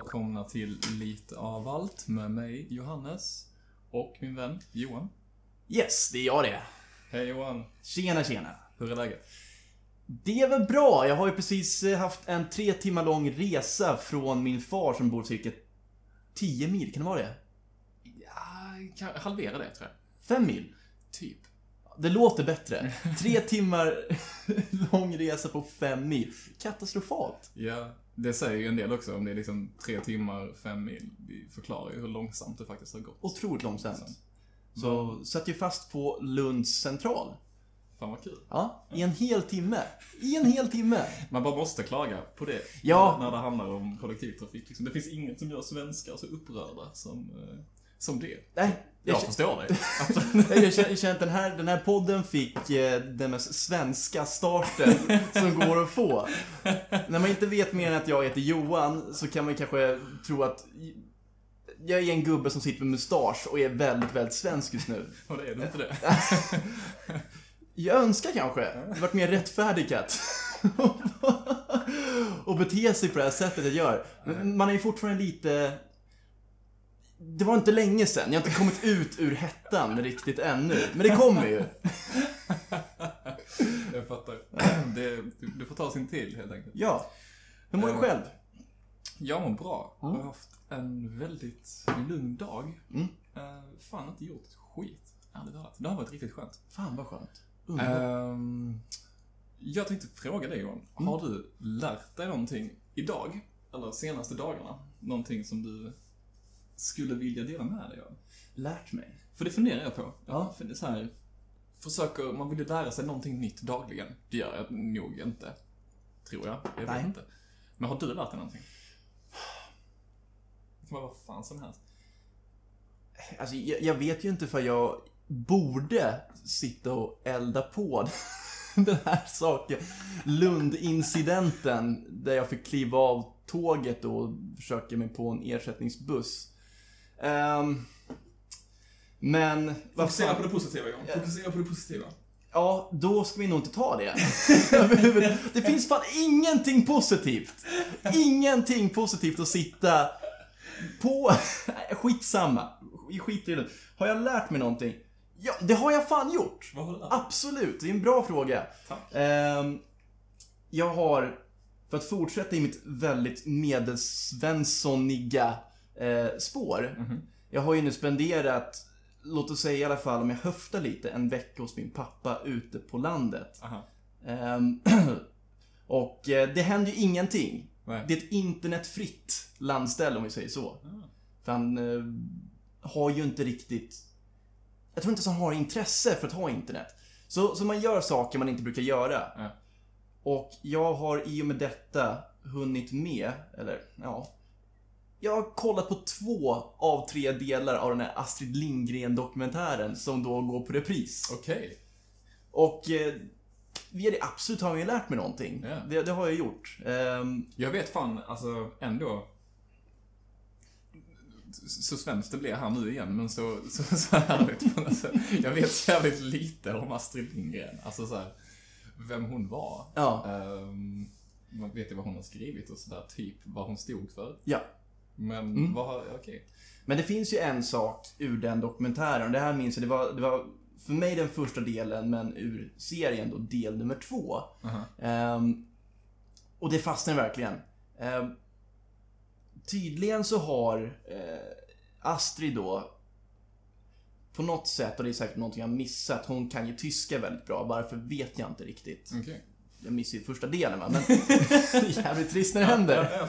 välkomna till Lite av allt med mig, Johannes, och min vän Johan. Yes, det är jag det. Hej Johan, Tjena, tjena. hur är läget? Det är väl bra. Jag har ju precis eh, haft en tre timmar lång resa från min far som bor cirka 10 mil, kan det vara det? Ja, halvera det tror jag. Fem mil? Typ. Det låter bättre. Tre timmar lång resa på fem mil. Katastrofalt. Ja, det säger ju en del också om det är liksom tre timmar, fem mil. Det förklarar ju hur långsamt det faktiskt har gått. Otroligt långsamt. Så satt ju fast på Lunds central. Fan vad kul. Ja, i en hel timme. I en hel timme. Man bara måste klaga på det. Ja. När det handlar om kollektivtrafik. Liksom. Det finns inget som gör svenskar så upprörda som, eh, som det. Nej, Jag jag, förstår dig. jag känner, jag känner att den här, den här podden fick eh, den mest svenska starten som går att få. När man inte vet mer än att jag heter Johan så kan man kanske tro att jag är en gubbe som sitter med mustasch och är väldigt, väldigt svensk just nu. Och det är du inte det. Jag önskar kanske det varit mer rättfärdigat. och bete sig på det här sättet jag gör. Men man är ju fortfarande lite... Det var inte länge sedan. Jag har inte kommit ut ur hettan riktigt ännu. Men det kommer ju. Jag fattar. Det, du får ta sin tid helt enkelt. Ja. Hur mår du Eh, själv? Jag mår bra. Jag Mm. har haft en väldigt lugn dag. Mm. Uh, fan inte gjort ett skit, ärligt talat. Det har varit riktigt skönt. Fan vad skönt. Ehm, jag tänkte fråga dig Johan. Mm. Har du lärt dig någonting idag? Eller senaste dagarna? Någonting som du skulle vilja dela med dig av? Lärt mig. För det funderar jag på. Ja. För det är så här, försöker, man vill ju lära sig någonting nytt dagligen. Det gör jag nog inte. Tror jag. Jag vet Nej. inte. Men har du lärt dig någonting? Det kan vara vad fan som helst. Alltså, jag, jag vet ju inte för jag borde sitta och elda på den här saken. Lundincidenten, där jag fick kliva av tåget och försöka mig på en ersättningsbuss. Ehm, men, Fokusera på det positiva Johan. Fokusera på det positiva. Ja, då ska vi nog inte ta det. Det finns fan ingenting positivt. Ingenting positivt att sitta på... Skitsamma. Skit i det. Har jag lärt mig någonting? Ja, det har jag fan gjort. Vad har du lärt Absolut, det är en bra fråga. Tack. Ehm, jag har, för att fortsätta i mitt väldigt medelsvenssoniga eh, spår. Mhm. Jag har ju nu spenderat, låt oss säga i alla fall om jag höftar lite, en vecka hos min pappa ute på landet. Ehm, och eh, det händer ju ingenting. Nej. Det är ett internetfritt landställe om vi säger så. Ah. För han eh, har ju inte riktigt... Jag tror inte ens han har intresse för att ha internet. Så, så man gör saker man inte brukar göra. Ja. Och jag har i och med detta hunnit med, eller ja... Jag har kollat på två av tre delar av den här Astrid Lindgren-dokumentären som då går på repris. Okej. Och eh, via det absolut har jag ju lärt mig någonting. Ja. Det, det har jag gjort. Ehm, Jag vet fan, alltså ändå. Så svenskt det blir här nu igen, men så, så, så härligt sätt. Jag vet jävligt lite om Astrid Lindgren. Alltså så här, vem hon var. ja, man vet ju vad hon har skrivit och sådär, typ vad hon stod för. ja. Men Mm. vad okej. Men det finns ju en sak ur den dokumentären, och det här minns jag, det var, det var för mig den första delen, men ur serien då del nummer två. Aha. Ehm, och det fastnade verkligen. Ehm, tydligen så har eh, Astrid då på något sätt, och det är säkert någonting jag missat, hon kan ju tyska väldigt bra. Varför vet jag inte riktigt. Okej. Jag missade ju första delen va, men jävligt trist när det händer.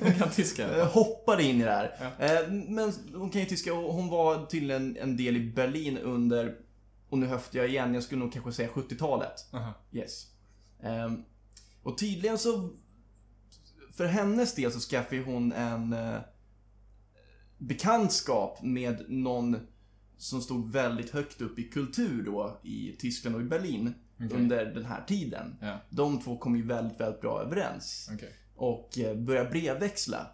Hon kan tyska hoppade in i det här. Ja. Eh, Men hon kan ju tyska och hon var tydligen en del i Berlin under, och nu höftar jag igen, jag skulle nog kanske säga 70-talet. Aha. Yes. Ehm, och tydligen så, för hennes del så skaffade hon en eh, bekantskap med någon som stod väldigt högt upp i kultur då i Tyskland och i Berlin Okej. under den här tiden. Ja, De två kom ju väldigt, väldigt bra överens okej. och eh, började brevväxla.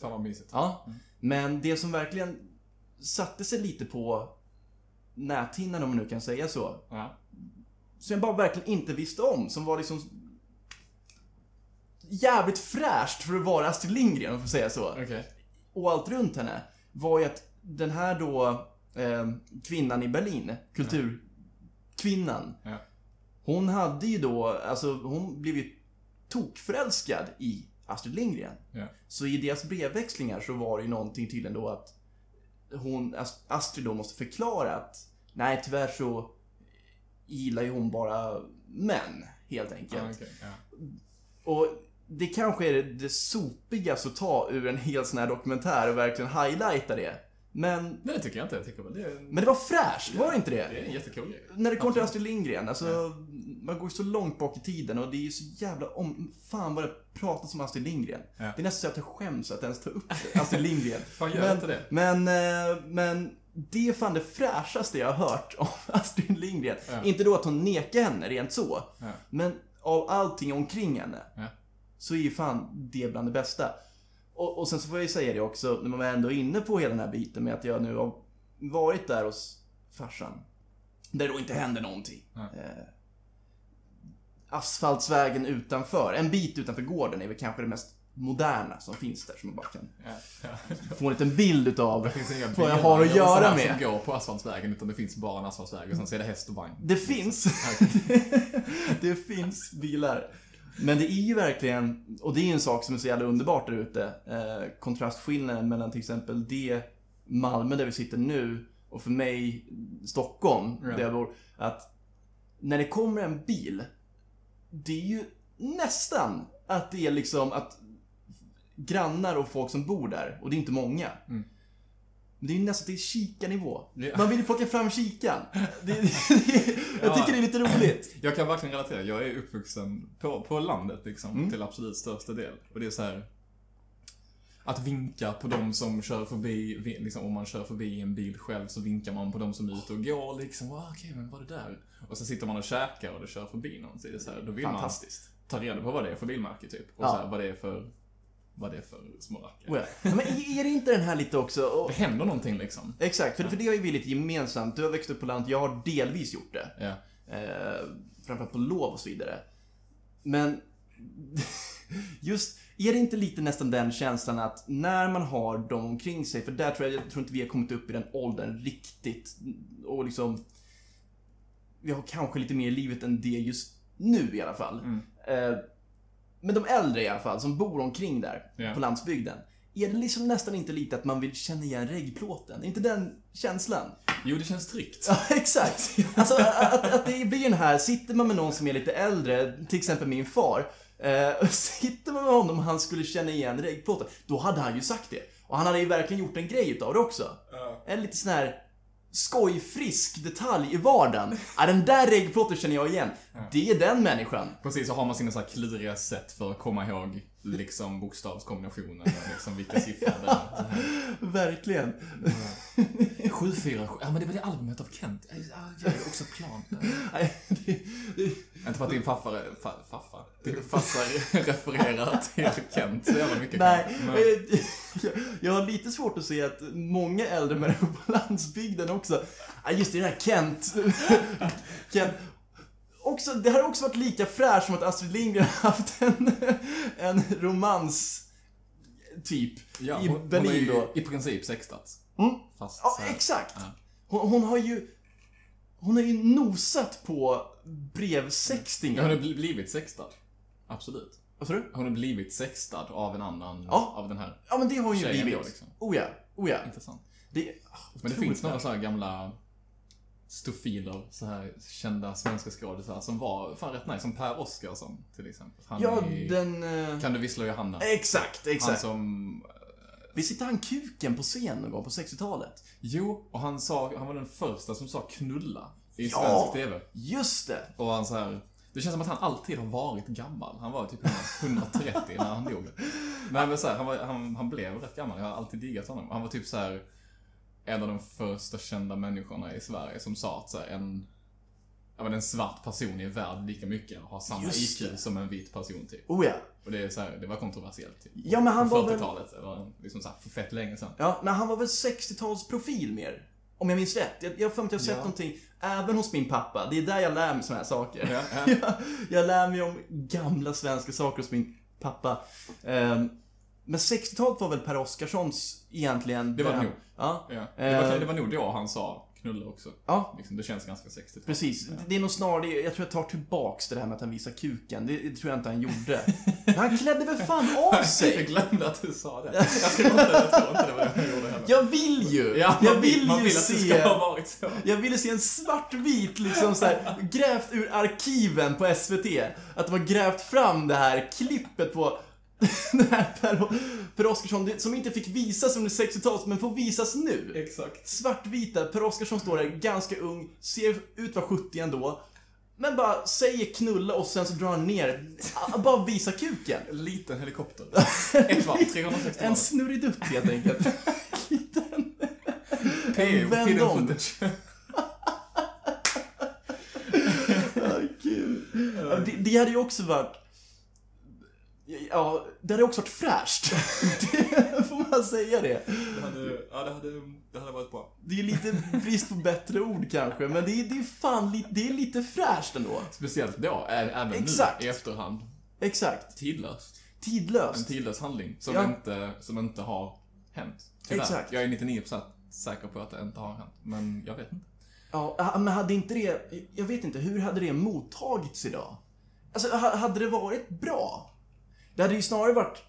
Fan vad mysigt. Ja, Mm. men det som verkligen satte sig lite på näthinnan om man nu kan säga så. Ja. Som jag bara verkligen inte visste om, som var liksom jävligt fräscht för att vara Astrid Lindgren, om jag får säga så. Okej. Och allt runt henne var ju att den här då eh, kvinnan i Berlin, kulturkvinnan, Ja. Hon hade ju då, alltså hon blev ju tokförälskad i Astrid Lindgren. Ja. Så i deras brevväxlingar så var det ju någonting tydligen då att hon, Ast- Astrid då måste förklara att nej tyvärr så gillar ju hon bara män, helt enkelt. Okej, ja. Och det kanske är det, det sopigaste att ta ur en hel sån här dokumentär och verkligen highlighta det. Men, Nej, det tycker jag inte. Jag tycker väl det är, men det var fräscht, var det inte det? det är en jättecool grej. När det kommer till Astrid Lindgren, alltså man går ju så långt bak i tiden och det är ju så jävla om... Fan vad det pratas om Astrid Lindgren. Ja. Det är nästan så att jag skäms att ens ta upp Astrid Lindgren. Fan, gör men, inte det. Men, eh, men det är fan det fräschaste jag har hört om Astrid Lindgren. Ja. Inte då att hon nekar henne rent så. Ja. Men av allting omkring henne Ja. så är ju fan det bland det bästa. Och, och sen så får jag ju säga det också, när man var ändå inne på hela den här biten med att jag nu har varit där hos farsan. Där det då inte händer någonting. Ja. Eh, asfaltsvägen utanför, en bit utanför gården är väl kanske det mest moderna som finns där som man bara kan Ja, ja. få en liten bild utav Det finns inga vad jag har att göra med. som går på asfaltsvägen, utan det finns bara en asfaltsväg och sen så är det häst och vagn. Det finns. det finns bilar. Men det är ju verkligen, och det är en sak som är så jävla underbart där ute. Eh, kontrastskillnaden mellan till exempel det Malmö där vi sitter nu och för mig Stockholm, Ja. där jag bor. Att när det kommer en bil, det är ju nästan att det är liksom att grannar och folk som bor där, och det är inte många. Mm. Det är ju nästan till kikarnivå. Man vill ju plocka fram kikan. Det, det, det, jag Ja. tycker det är lite roligt. Jag kan verkligen relatera. Jag är uppvuxen på, på landet liksom, Mm. till absolut största del. Och det är så här att vinka på de som kör förbi, liksom, om man kör förbi en bil själv så vinkar man på de som är ute och går liksom. Ah, Okej, men vad är det där? Och så sitter man och käkar och det kör förbi någon. Så är det så här, då vill man ta reda på vad det är för bilmärke typ. Och Ja. så här, vad det är för, vad det är för små rackare. Oh ja. Men är det inte den här lite också? Och, Det händer någonting liksom. exakt, för, för det har ju vi lite gemensamt. Du har växt upp på landet, jag har delvis gjort det. Ja. Eh, framförallt på lov och så vidare. Men just, är det inte lite nästan den känslan att när man har dem omkring sig, för där tror jag, jag tror inte vi har kommit upp i den åldern riktigt och liksom vi har kanske lite mer i livet än det just nu i alla fall. Mm. Eh, men de äldre i alla fall, som bor omkring där Ja. på landsbygden. Är det liksom nästan inte lite att man vill känna igen reggplåten? Är inte den känslan? Jo, det känns tryggt. Ja, exakt. Alltså att, att det blir den här, sitter man med någon som är lite äldre, till exempel min far, eh, sitter man med honom och han skulle känna igen reggplåten, då hade han ju sagt det. Och han hade ju verkligen gjort en grej utav det också. En lite sån här skojfrisk detalj i vardagen. Ja, den där reggplåten känner jag igen. Det är den människan. Precis, så har man sina så här kluriga sätt för att komma ihåg liksom bokstavskombinationen och liksom vilka siffror det är. Verkligen. 747, ja men det var det albumet av Kent. Ja, jag är också plan. Nej, det, det, Inte för att din farfar, fa, farfar, din farfar refererar till Kent så jävla mycket. Nej, Men- jag, jag har lite svårt att se att många äldre människor på landsbygden också, ja just det, den här Kent, Kent också, det har också varit lika fräscht som att Astrid Lindgren har haft en, en romans typ ja, i hon, hon Berlin är ju då. i princip sextat. Mm. Fast Ja, exakt. Ja. Hon, hon har ju hon har ju nosat på Ja, hon brevsextingen. har bl- blivit sextad. Absolut. Vad sa du? Hon har blivit sextad av en annan, Ja. av den här. Ja men det har hon ju blivit. då, liksom. Oh ja, oh ja. Intressant. Det, Men det finns några så här gamla stofiler, så här kända svenska skådisar som var fan rätt nice. Som Per Oscarsson till exempel. Han Ja, i den... eh, Kan du vissla Johanna? Exakt, Han exakt. som... Visst sitter han kuken på scen någon gång på 60-talet? Jo, och han sa, han var den första som sa knulla i Ja. svensk TV. Just det! Och han så här, det känns som att han alltid har varit gammal. Han var typ 130 när han dog. Nej men så här, han, var, han, han blev rätt gammal. Jag har alltid diggat honom. Han var typ så här en av de första kända människorna i Sverige som sa att så här, en, ja, men en svart person är värd lika mycket och har samma Just IQ det. som en vit person typ. Oh ja. Och det, är så här, det var kontroversiellt typ. Ja, men han på var väl- 40-talet. Det var liksom så här, för fett länge sedan. Ja, men han var väl 60-talsprofil mer? Om jag minns rätt. Jag jag har för mig att jag har sett Ja. någonting, även hos min pappa. Det är där jag lär mig såna här saker. Ja, ja. jag, jag lär mig om gamla svenska saker hos min pappa. Ehm, men 60-talet var väl Per Oscarssons egentligen... Det var det nog. Ja, Ja. Det, var, Eh. det var nog då han sa knulla också. ja, Liksom, det känns ganska 60 precis. Ja. Det är nog snarare, jag tror jag tar tillbaks det här med att han visar kuken. Det, det tror jag inte han gjorde. Men han klädde väl fan av Jag sig! glömde att du sa det. Jag tror inte, jag tror inte det var det han gjorde heller. Jag vill ju! Ja, jag man vill man ju vill det se... ska ha varit så. Jag ville se en svartvit, liksom så här, grävt ur arkiven på SVT. Att de har grävt fram det här klippet på den här Per, per Oscarsson, som inte fick visas under 60-talet, men får visas nu. Exakt. Svartvita, Per Oscarsson står där, ganska ung, ser ut att vara 70 ändå. Men bara säger knulla och sen så drar han ner, bara visa kuken. En liten helikopter. Ett varv, 360 En snurridutt helt enkelt. Liten. PO, vänd om. det, det hade ju också varit... Ja, det hade också varit fräscht. Det, får man säga det? Det hade, ja, det hade, det hade varit bra. Det är lite brist på bättre ord kanske, men det är, det är fan lite, det är lite fräscht ändå. Speciellt då, även Exakt. nu i efterhand. Exakt. Tidlöst. En Tidlöst. tidlös handling som, Ja. inte, som inte har hänt. Tyvärr. Exakt. Jag är 99% säker på att det inte har hänt, men jag vet inte. Ja, men hade inte det... Jag vet inte, hur hade det mottagits idag? Alltså, ha- hade det varit bra? Det hade ju snarare varit...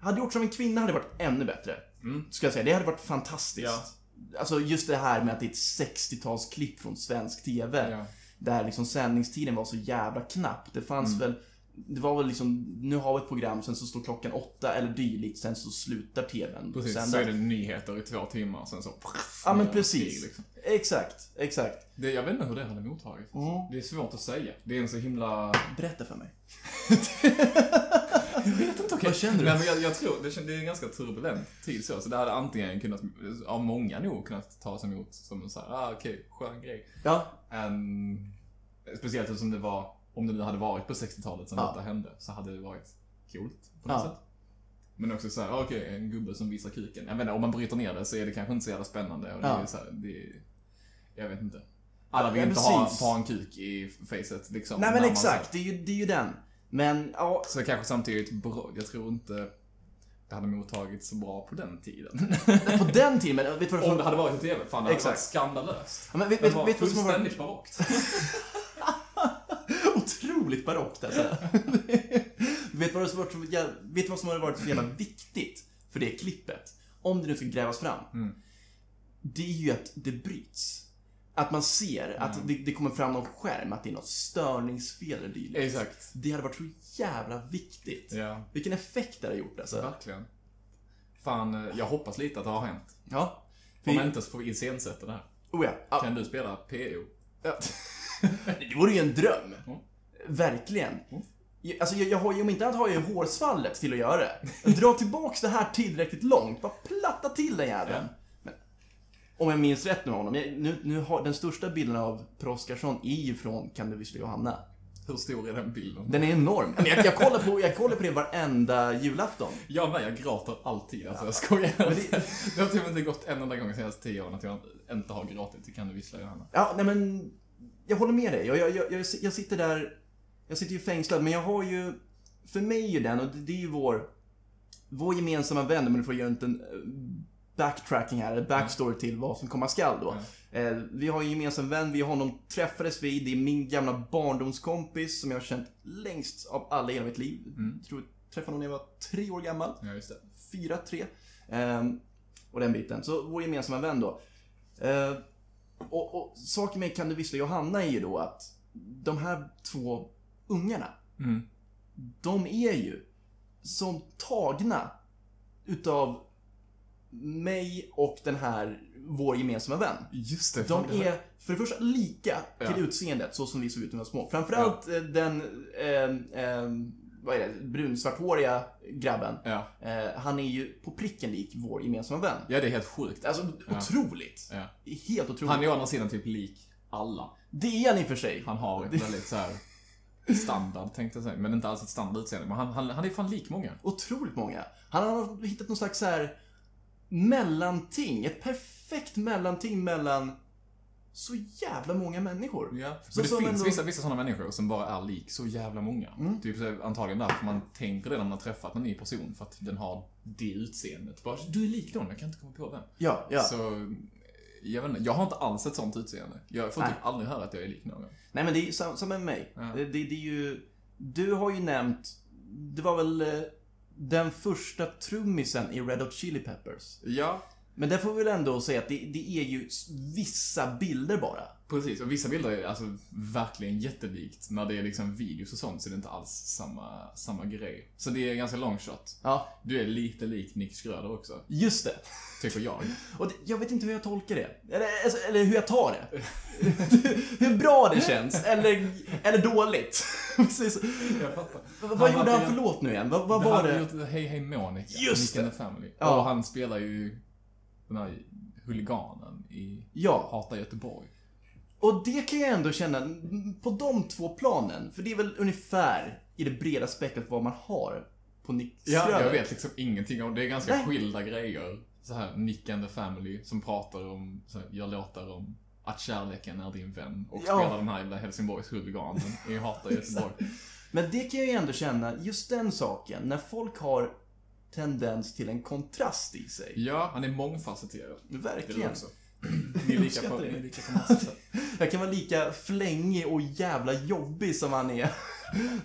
Hade gjorts av en kvinna hade varit ännu bättre. Mm. Ska jag säga. Det hade varit fantastiskt. Ja. Alltså just det här med att det är ett 60-talsklipp från svensk TV. Ja. Där liksom sändningstiden var så jävla knapp. Det fanns Mm. väl... Det var väl liksom, nu har vi ett program, sen så står klockan åtta eller dylikt, sen så slutar TVn. Precis, Sen så är det nyheter i två timmar, sen så... Ja men precis. liksom. Exakt, exakt. det, jag vet inte hur det hade mottagits. Mm. Det är svårt att säga. Det är en så himla... Berätta för mig. Okej. Vad känner du? Nej, men jag, jag tror, det, är en ganska turbulent tid så, så det hade antingen kunnat, av många nog, kunnat tas emot som en så här, ah okej, skön grej. Ja, En, speciellt eftersom det var, om det nu hade varit på 60-talet som Ja. detta hände, så hade det varit coolt på något Ja. sätt. Men också såhär, okej, en gubbe som visar kuken. Jag vet inte, om man bryter ner det så är det kanske inte så jävla spännande. Och det Ja. är så här, det är, jag vet inte. Alla vill Ja, inte ha, ha en kuk i facet liksom. nej men exakt. Det är, ju, det är ju den. Men, ja. så kanske samtidigt bra, jag tror inte det hade mottagits så bra på den tiden. På den tiden, men vet du vad Om det hade varit i TV, fan det hade Exakt. varit skandalöst. Ja, men vet, Det vet, var vet fullständigt barockt. otroligt barockt alltså. vet, du vad som har varit, vet vad som har varit så jävla viktigt för det klippet? Om det nu ska grävas fram. Mm. Det är ju att det bryts. Att man ser att Mm. det, det kommer fram någon skärm, att det är något störningsfel eller dylikt. Exakt. Det hade varit så jävla viktigt. Ja, Vilken effekt det hade gjort alltså. verkligen. Fan, eh, jag hoppas lite att det har hänt. Ja. Om inte så får vi iscensätta det här. oh ja. Kan du spela PO? Ja. Det vore ju en dröm. Mm. Verkligen. Mm. Jag- Alltså jag, jag har om inte annat har jag ju hårsvallet till att göra det. Dra tillbaks det här tillräckligt långt, bara platta till den jäveln. Ja. Om jag minns rätt med honom, jag, nu, nu har, den största bilden av Per Oscarsson är ju från Kan du vissla Johanna. Hur stor är den bilden? Den är enorm. Men jag, jag, kollar på, jag kollar på det varenda julafton. Jag med, jag gråter alltid. Alltså, jag skojar Men inte. det- Det har typ inte gått en enda gång de senaste tio åren att jag inte har gråtit till Kan du vissla Johanna? Ja, nej men, jag håller med dig. Jag, jag, jag, jag, jag sitter där, jag sitter ju fängslad, men jag har ju, för mig är ju den, och det, det är ju vår, vår gemensamma vän, men du får göra en liten eh, backtracking här, eller backstory till vad som komma skall då. Eh, vi har en gemensam vän, vi honom träffades vi, det är min gamla barndomskompis som jag har känt längst av alla i hela mitt liv. Mm. Jag tror jag träffade honom när jag var tre år gammal Ja, just det. fyra, tre. Ehm, och den biten. Så vår gemensamma vän då. Ehm, och, och saken med Kan du vissla Johanna är ju då att de här två ungarna, Mm. de är ju som tagna utav mig och den här, vår gemensamma vän. Just det. De är för det första lika till Ja. utseendet så som vi såg ut när vi var små. Framförallt eh, den eh, eh, vad är det, brunsvarthåriga grabben. Ja. Eh, han är ju på pricken lik vår gemensamma vän. ja, det är helt sjukt. Alltså Ja. otroligt. Ja. Helt otroligt. Han är å andra sidan typ lik alla. Det är han i och för sig. Han har ett väldigt så här standard, tänkte jag säga. Men inte alls ett standard utseende. Men han, han, han är fan lik många. Otroligt många. Han har hittat någon slags så här mellanting. Ett perfekt mellanting mellan så jävla många människor. Ja. Så Men det som finns ändå- vissa, vissa sådana människor som bara är lik så jävla många. Mm. Typ antagligen därför man tänker det när man har träffat en ny person, för att den har det utseendet. Bara, du är lik någon, jag kan inte komma på vem. Ja, ja. Så, jag vet inte, jag har inte alls ett sånt utseende. Jag får Nej. typ aldrig höra att jag är lik någon. Nej men det är ju samma med mig. Ja. Det, det, det är ju, du har ju nämnt, det var väl eh, den första trummisen i Red Hot Chili Peppers. Ja, Men det får vi väl ändå säga att det, det är ju vissa bilder bara. Precis. Och vissa bilder är alltså verkligen jättelikt. När det är liksom videos och sånt så är det inte alls samma, samma grej. Så det är ganska long shot. Ja, Du är lite lik Nick Schröder också, just det. tycker jag. Och det, jag vet inte hur jag tolkar det. Eller, alltså, eller hur jag tar det. hur bra det känns, eller, eller dåligt. Precis. Jag fattar. Vad, vad Han gjorde han för låt nu igen? Vad, vad Han var det? gjort Hej Hej Monica, Just Nick and the Family. Ja. Och han spelar ju den här huliganen i Ja, Hata Göteborg. Och det kan jag ändå känna, på de två planen, för det är väl ungefär i det breda spektrat vad man har på Nick Ja, jag vet liksom ingenting om det. är ganska Nej. skilda grejer. Så här Nick and the Family som pratar om, så här, gör låtar om att kärleken är din vän. Och Ja. spelar den här jävla Helsingborgs huliganen i Hata Göteborg. Men det kan jag ju ändå känna, just den saken, när folk har tendens till en kontrast i sig. Ja, han är mångfacetterad. Det är Verkligen. också. Ni är lika på, ni är lika på massa sätt. Jag kan vara lika flängig och jävla jobbig som han är.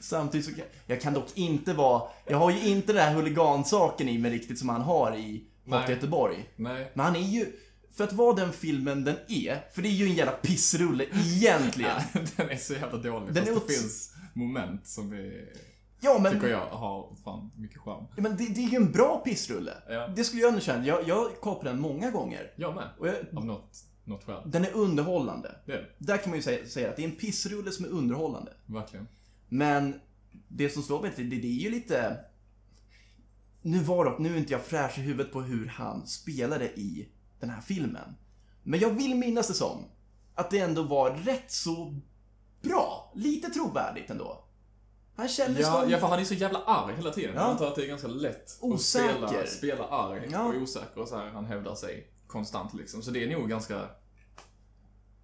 Samtidigt så kan jag kan dock inte vara, jag har ju inte den här huligansaken i mig riktigt som han har i Nej. Göteborg. Nej. Men han är ju, för att vara den filmen den är, för det är ju en jävla pissrulle egentligen. Den är så jävla dålig. Den fast är det finns moment som är, Ja men, tycker jag har fan mycket charm. ja, men det, det är ju en bra pissrulle. Ja. Det skulle jag ändå känna. Jag, jag på den många gånger. Jag med. Och jag, Av något, något skäl. den är underhållande. Det är det. Där kan man ju säga, säga att det är en pissrulle som är underhållande. Verkligen. Men det som slår mig, det, det är ju lite... Nu var dock, nu är inte jag fräsch i huvudet på hur han spelade i den här filmen. Men jag vill minnas det som att det ändå var rätt så bra. Lite trovärdigt ändå. Han kändes Ja, som... ja, för han är så jävla arg hela tiden. Ja. Jag antar att det är ganska lätt Osäker. att spela, spela arg Ja. och osäker och så här. Han hävdar sig konstant liksom. Så det är nog ganska...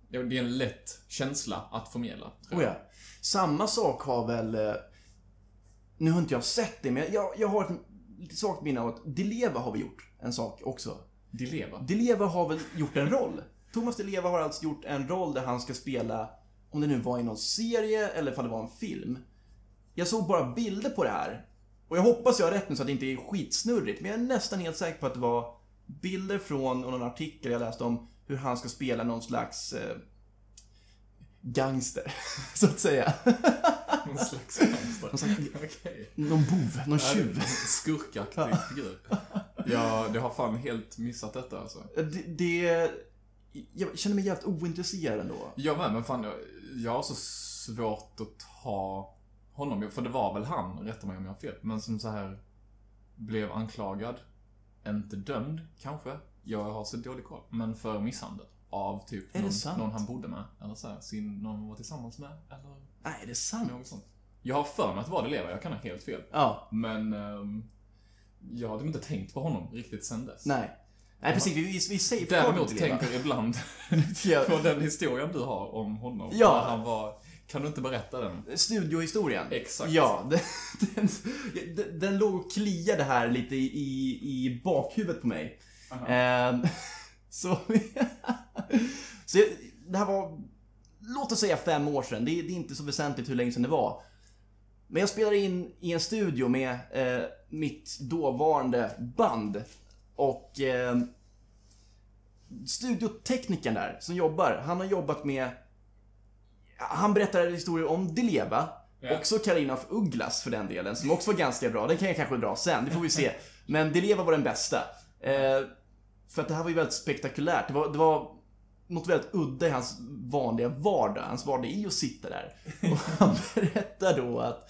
Det är en lätt känsla att förmedla. tror Oh ja. Samma sak har väl... eh, Nu har inte jag sett det, men jag, jag har ett lite svagt minne av att Dileva har vi gjort en sak också. Dileva. Dileva har väl gjort en roll? Thomas Dileva har alltså gjort en roll där han ska spela, om det nu var i någon serie eller om det var en film. Jag såg bara bilder på det här. Och jag hoppas jag har rätt nu så att det inte är skitsnurrigt, men jag är nästan helt säker på att det var bilder från någon artikel jag läste om hur han ska spela någon slags eh, gangster, så att säga. Någon slags gangster. Någon slags- Okej. Någon bov, någon tjuv. Skurkaktig figur. Ja, det har fan helt missat detta alltså. Det, det... Jag känner mig jävligt ointresserad ändå. Jag med, men fan jag, jag har så svårt att ta honom. För det var väl han, rätta mig om jag har fel, men som så här blev anklagad, inte dömd kanske. Jag har så dålig koll. Men för misshandel. Av typ någon, någon han bodde med. Eller så här, sin, någon han var tillsammans med. Eller Nej, är det sant? något sånt. Jag har för mig att det var det Leva, jag kan ha helt fel. Ja, Men ehm, jag hade inte tänkt på honom riktigt sen dess. nej. Nej, precis. Vi, vi, säger Däremot tänker ibland Ja. på den historien du har om honom. Ja. När Han var, kan du inte berätta den? Studiohistorien. Exakt. Ja, den, den, den, låg och kliade här lite i, i, i bakhuvudet på mig. Ehm, så... så jag, det här var, låt oss säga fem år sedan. Det, är- det är inte så väsentligt hur länge sedan det var. Men jag spelade in i en studio med eh, mitt dåvarande band. Och eh, studioteknikern där som jobbar, han har jobbat med han berättar historier om Dileva. Ja. Också Karina af Ugglas för den delen, som också var ganska bra. Den kan jag kanske dra sen, det får vi se. Men Dileva var den bästa. Eh, för att det här var ju väldigt spektakulärt. Det var, det var något väldigt udda i hans vanliga vardag. Hans vardag är ju att sitta där. Och han berättar då att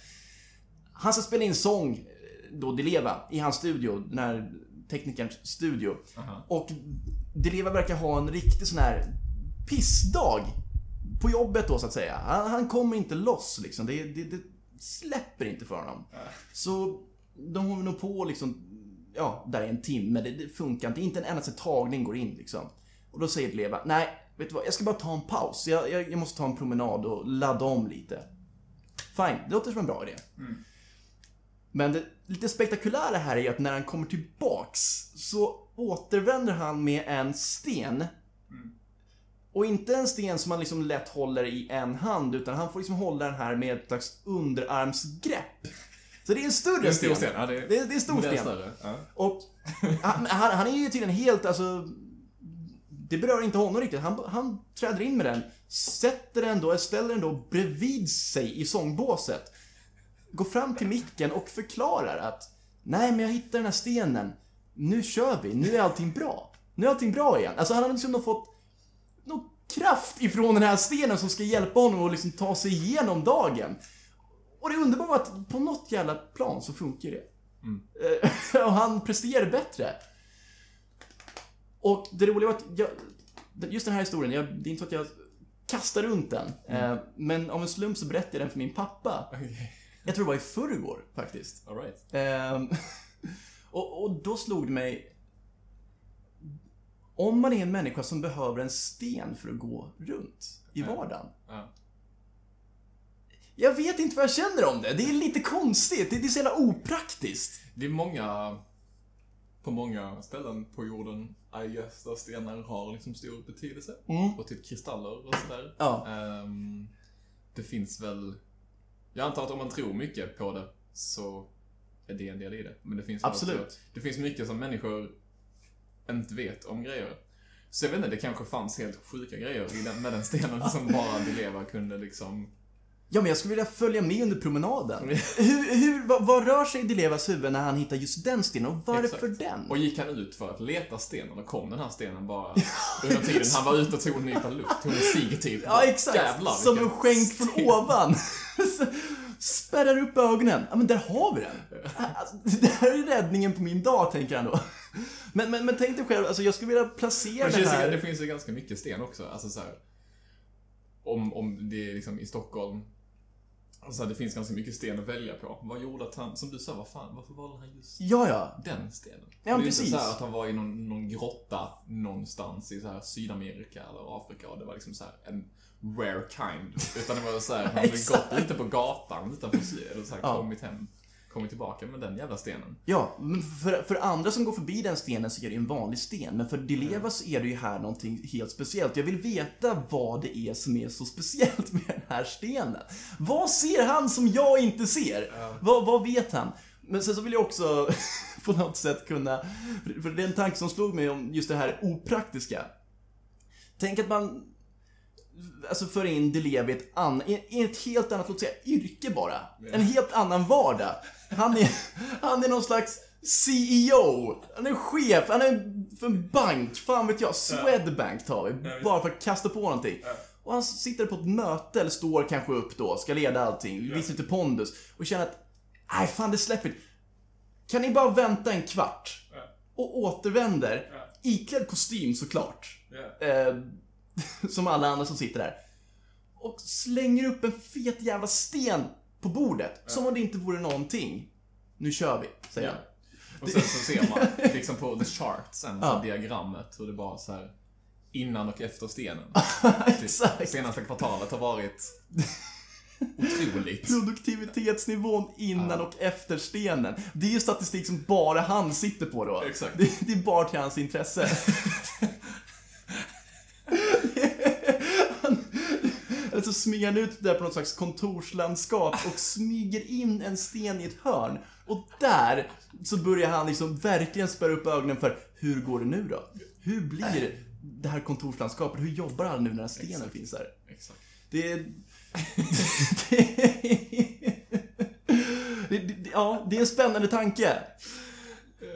han ska spela in sång, då Dileva, i hans studio, den här teknikerns studio. Aha. Och Dileva verkar ha en riktig sån här pissdag på jobbet då så att säga. Han, han kommer inte loss liksom. Det, det, det släpper inte för honom. Så de håller nog på liksom, ja, där är en timme. Det, det funkar inte. Inte en endaste tagning går in liksom. Och då säger Dileva, nej, vet du vad, jag ska bara ta en paus. Jag, jag, jag måste ta en promenad och ladda om lite. Fine, det låter som en bra idé. Men det lite spektakulära här är att när han kommer tillbaks så återvänder han med en sten. Och inte en sten som man liksom lätt håller i en hand, utan han får liksom hålla den här med ett slags underarmsgrepp. Så det är en större Det är en sten. stor sten. Ja, det, Det, är- det är en stor sten. större. Ja. Och han, han, han är ju tydligen helt, alltså... Det berör inte honom riktigt. Han, han träder in med den, sätter den då, ställer den då bredvid sig i sångbåset. Går fram till micken och förklarar att Nej, men jag hittade den här stenen. Nu kör vi. Nu är allting bra. Nu är allting bra igen. Alltså han har liksom fått någon kraft ifrån den här stenen som ska hjälpa honom att liksom ta sig igenom dagen. Och det underbara var att på något jävla plan så funkar det. Eh, och han presterar bättre. Och det roliga var att jag, just den här historien, jag, det är inte så att jag kastar runt den. Eh, men av en slump så berättade jag den för min pappa. Okej. Jag tror det var i förrgår faktiskt. All right. Ehm, och, och då slog det mig... Om man är en människa som behöver en sten för att gå runt i vardagen. Ja. Jag vet inte vad jag känner om det. Det är lite konstigt. Det, är så jävla opraktiskt. Det är många, på många ställen på jorden, I guess, där stenar har liksom stor betydelse. Mm. Och typ kristaller och sådär. Ja. Ehm, det finns väl, jag antar att om man tror mycket på det så är det en del i det. Men det finns Absolut. Också, det finns mycket som människor inte vet om grejer. Så jag vet inte, det kanske fanns helt sjuka grejer med den stenen som bara Dileva kunde liksom... Ja, men jag skulle vilja följa med under promenaden. hur, hur, vad, vad rör sig i Dilevas huvud när han hittar just den stenen och varför Exakt. den? Och gick han ut för att leta stenen och kom den här stenen bara under tiden han var ute och tog en nypa luft, tog en cigg typ. Ja, exakt. Jävlar, Som en skänk från sten. ovan. Spärrar upp ögonen. Ja, men där har vi den. Alltså, det här är räddningen på min dag, tänker han då. Men, men, men tänk dig själv, alltså jag skulle vilja placera det här... det finns ju ganska mycket sten också. Alltså så här, om, om det är liksom i Stockholm. Alltså det finns ganska mycket sten att välja på. Vad gjorde att han, som du sa, vad fan, varför valde han just Ja, ja. den stenen? Ja, det är precis. inte så här att han var i någon, någon grotta någonstans i så här Sydamerika eller Afrika och det var liksom så här en rare kind. Utan det var så här, han hade gått ute på gatan utanför Syd och så här, Ja. kommit hem, kommit tillbaka med den jävla stenen. Ja, men för, för andra som går förbi den stenen så är det en vanlig sten. Men för Dileva så är det ju här någonting helt speciellt. Jag vill veta vad det är som är så speciellt med den här stenen. Vad ser han som jag inte ser? Vad, vad vet han? Men sen så vill jag också på något sätt kunna... för- det är en tanke som slog mig om just det här opraktiska. Tänk att man alltså för in Deleva i ett, an, i ett helt annat, låt säga, yrke bara. En helt annan vardag. Han är, han är någon slags CEO. Han är chef, han är för en bank, fan vet jag, Swedbank tar vi. Bara för att kasta på någonting. Och han sitter på ett möte, eller står kanske upp då, ska leda allting, visar lite pondus och känner att, nej fan det släpper inte. Kan ni bara vänta en kvart? Och återvänder, iklädd kostym såklart. Eh, som alla andra som sitter där. Och slänger upp en fet jävla sten på bordet. Som om det inte vore någonting. Nu kör vi, säger Ja. Och sen så ser man liksom på the chart sen, Ja. diagrammet, hur det bara så här innan och efter stenen. Exakt. Senaste kvartalet har varit otroligt. Produktivitetsnivån innan och efter stenen. Det är ju statistik som bara han sitter på då. Exakt. Det, det är bara till hans intresse. Han- Eller så smyger han ut där på något slags kontorslandskap och smyger in en sten i ett hörn. Och där så börjar han liksom verkligen spärra upp ögonen för hur går det nu då? Hur blir det här kontorslandskapet? Hur jobbar alla nu när den här stenen Exakt. finns där? Exakt. Det är... det, det, ja, det är en spännande tanke.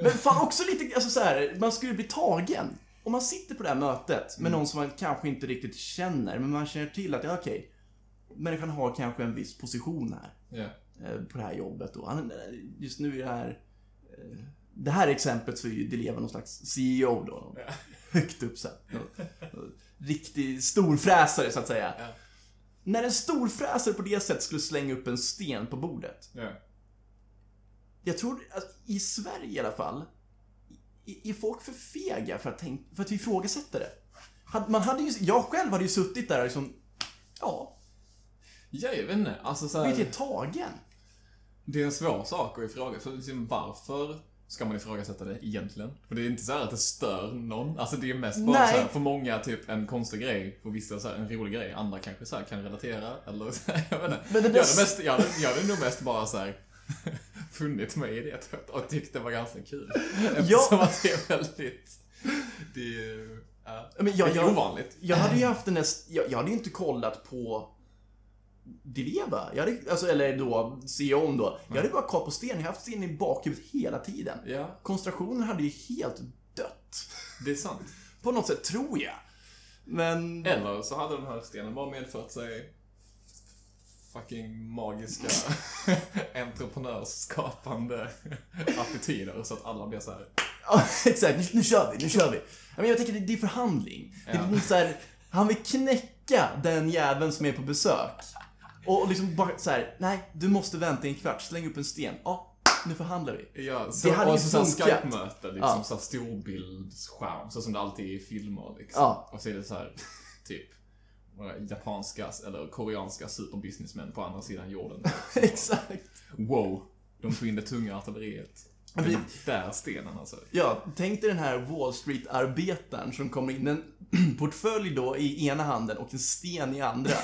Men fan också lite, alltså så här, man skulle bli tagen. Om man sitter på det här mötet med någon som man kanske inte riktigt känner, men man känner till att, ja okej, människan har kanske en viss position här eh, på det här jobbet. Och han, just nu i det här, eh, det här exemplet så är ju Deleva någon slags CEO då. Ja. Högt upp så. Riktig storfräsare så att säga. Ja. När en storfräsare på det sättet skulle slänga upp en sten på bordet. Ja. Jag tror att i Sverige i alla fall, är folk för fega för att, tänk, för att ifrågasätta det. Man hade ju, jag själv hade ju suttit där och liksom, ja, Ja, jag vet inte. Alltså så blivit här, helt tagen. Det är en svår sak att ifrågasätta. Liksom, varför ska man ifrågasätta det egentligen? För det är inte så här att det stör någon. Alltså det är mest bara Nej. så här, för många typ en konstig grej, för vissa så här, en rolig grej. Andra kanske så här, kan relatera, eller så här, jag vet inte. Men det jag, hade mest, jag, jag hade nog mest bara så här funnit mig i det tror jag, och tyckt det var ganska kul. Eftersom att det är väldigt, det är ju, ja, Men jag- jag- ovanligt. Jag hade ju haft den där, jag, jag hade ju inte kollat på Dileva. Jag hade, alltså, eller då, se om då. Jag hade bara kollat på stenen. Jag har haft stenen i bakhuvudet hela tiden. Ja, Koncentrationen hade ju helt dött. det är sant. På något sätt, tror jag. Men... Eller så hade den här stenen bara medfört sig fucking magiska entreprenörsskapande attityder så att alla blir så här. Ja, exakt. Nu, nu kör vi, nu kör vi. Ja, Men jag tänker, det, det är förhandling. Det Ja. är liksom så här, han vill knäcka den jäveln som är på besök. Och liksom bara så här, nej, du måste vänta en kvart, släng upp en sten. Ja, nu förhandlar vi. Ja, så, Det hade och ju så, funkat. Skype-möte, liksom Ja. så storbildsskärm, så som det alltid är i filmer liksom. Ja. Och så är det så här, typ, några japanska eller koreanska superbusinessmän på andra sidan jorden. exakt. Wow, de tog in det tunga artilleriet. Det- där stenen alltså. Ja, tänk dig den här Wall Street-arbetaren som kommer in med en portfölj då i ena handen och en sten i andra.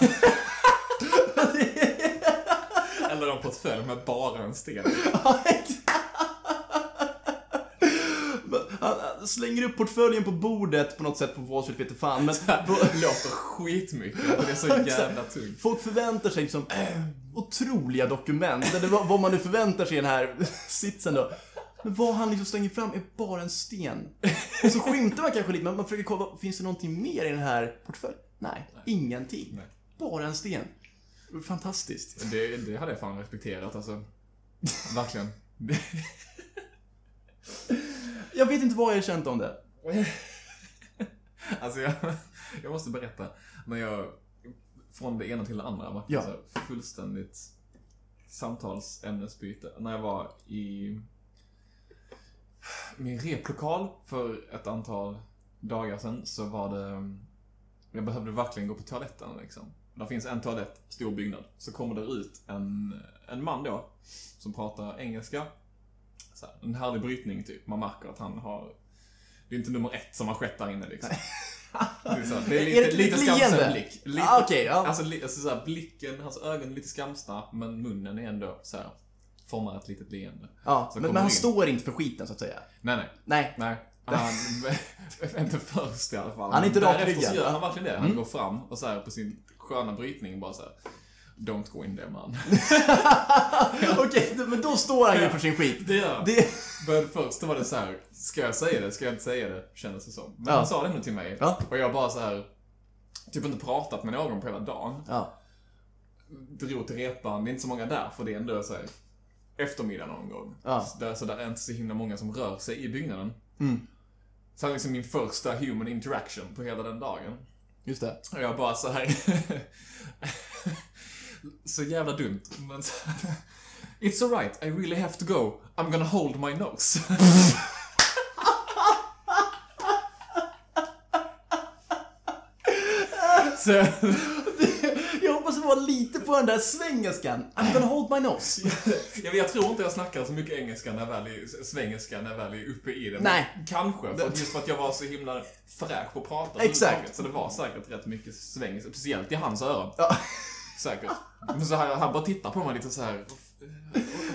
Eller en portfölj med bara en sten. Ja, exakt. Han han slänger upp portföljen på bordet på något sätt på Wall Street, vet inte fan. Men på, låter skitmycket, det är så jävla tungt. folk förväntar sig liksom otroliga dokument. Eller vad, man nu förväntar sig i den här sitsen då. Men vad han liksom slänger fram är bara en sten. Och så skymtar man kanske lite, men man försöker kolla, finns det någonting mer i den här portföljen? Nej, ingenting. Nej. Bara en sten. Fantastiskt. Det, det hade jag fan respekterat alltså. Verkligen. Jag vet inte vad jag har känt om det. Alltså jag, jag måste berätta. När jag, från det ena till det andra, var Ja. så fullständigt samtalsämnesbyte. När jag var i min replokal för ett antal dagar sedan så var det, jag behövde verkligen gå på toaletten liksom. Där finns en toalett, stor byggnad. Så kommer det ut en, en man då, som pratar engelska. Så här, en härlig brytning typ. Man märker att han har, det är inte nummer ett som har skett där inne liksom. Det är, så, det är Är lite, det ett lite skamsen blick. Lite, Ah, okej, ja. Alltså, li, alltså så här, blicken, hans ögon är lite skamsna, men munnen är ändå så här, formar ett litet leende. Ja, men, men han in. står inte för skiten så att säga. Nej, nej. Nej. Nej. Han, inte först i alla fall. Han är inte Men Därefter rakryggad. så gör han verkligen det. Han Mm. går fram och så här på sin sköna brytning bara så här. Don't go in there man. Okej, men då står han ju för sin skit. Det gör. Det... Men först var det så här, ska jag säga det, ska jag inte säga det, kändes det som. Men Ja. han sa det ändå till mig. Ja. Och jag bara så här, typ inte pratat med någon på hela dagen. Ja. Drog till repan, det är inte så många där för det är ändå så här, eftermiddag någon gång. Ja. Så, där, så där är inte så himla många som rör sig i byggnaden. Mm. Så det var liksom min första human interaction på hela den dagen. Just det. Och jag bara så här. Så jävla dumt. Men It's alright, I really have to go. I'm gonna hold my nose. så, Jag hoppas det var lite på den där svengelskan. I'm gonna hold my nose. jag, jag tror inte jag snackar så mycket engelska när jag väl är, svengelska när jag väl är uppe i det. Men Nej. Kanske, för att just för att jag var så himla fräsch på att prata Exakt. Så det var säkert rätt mycket svengelska, speciellt i hans öron. Ja. Säkert. Men så här, han bara tittar på mig lite så här.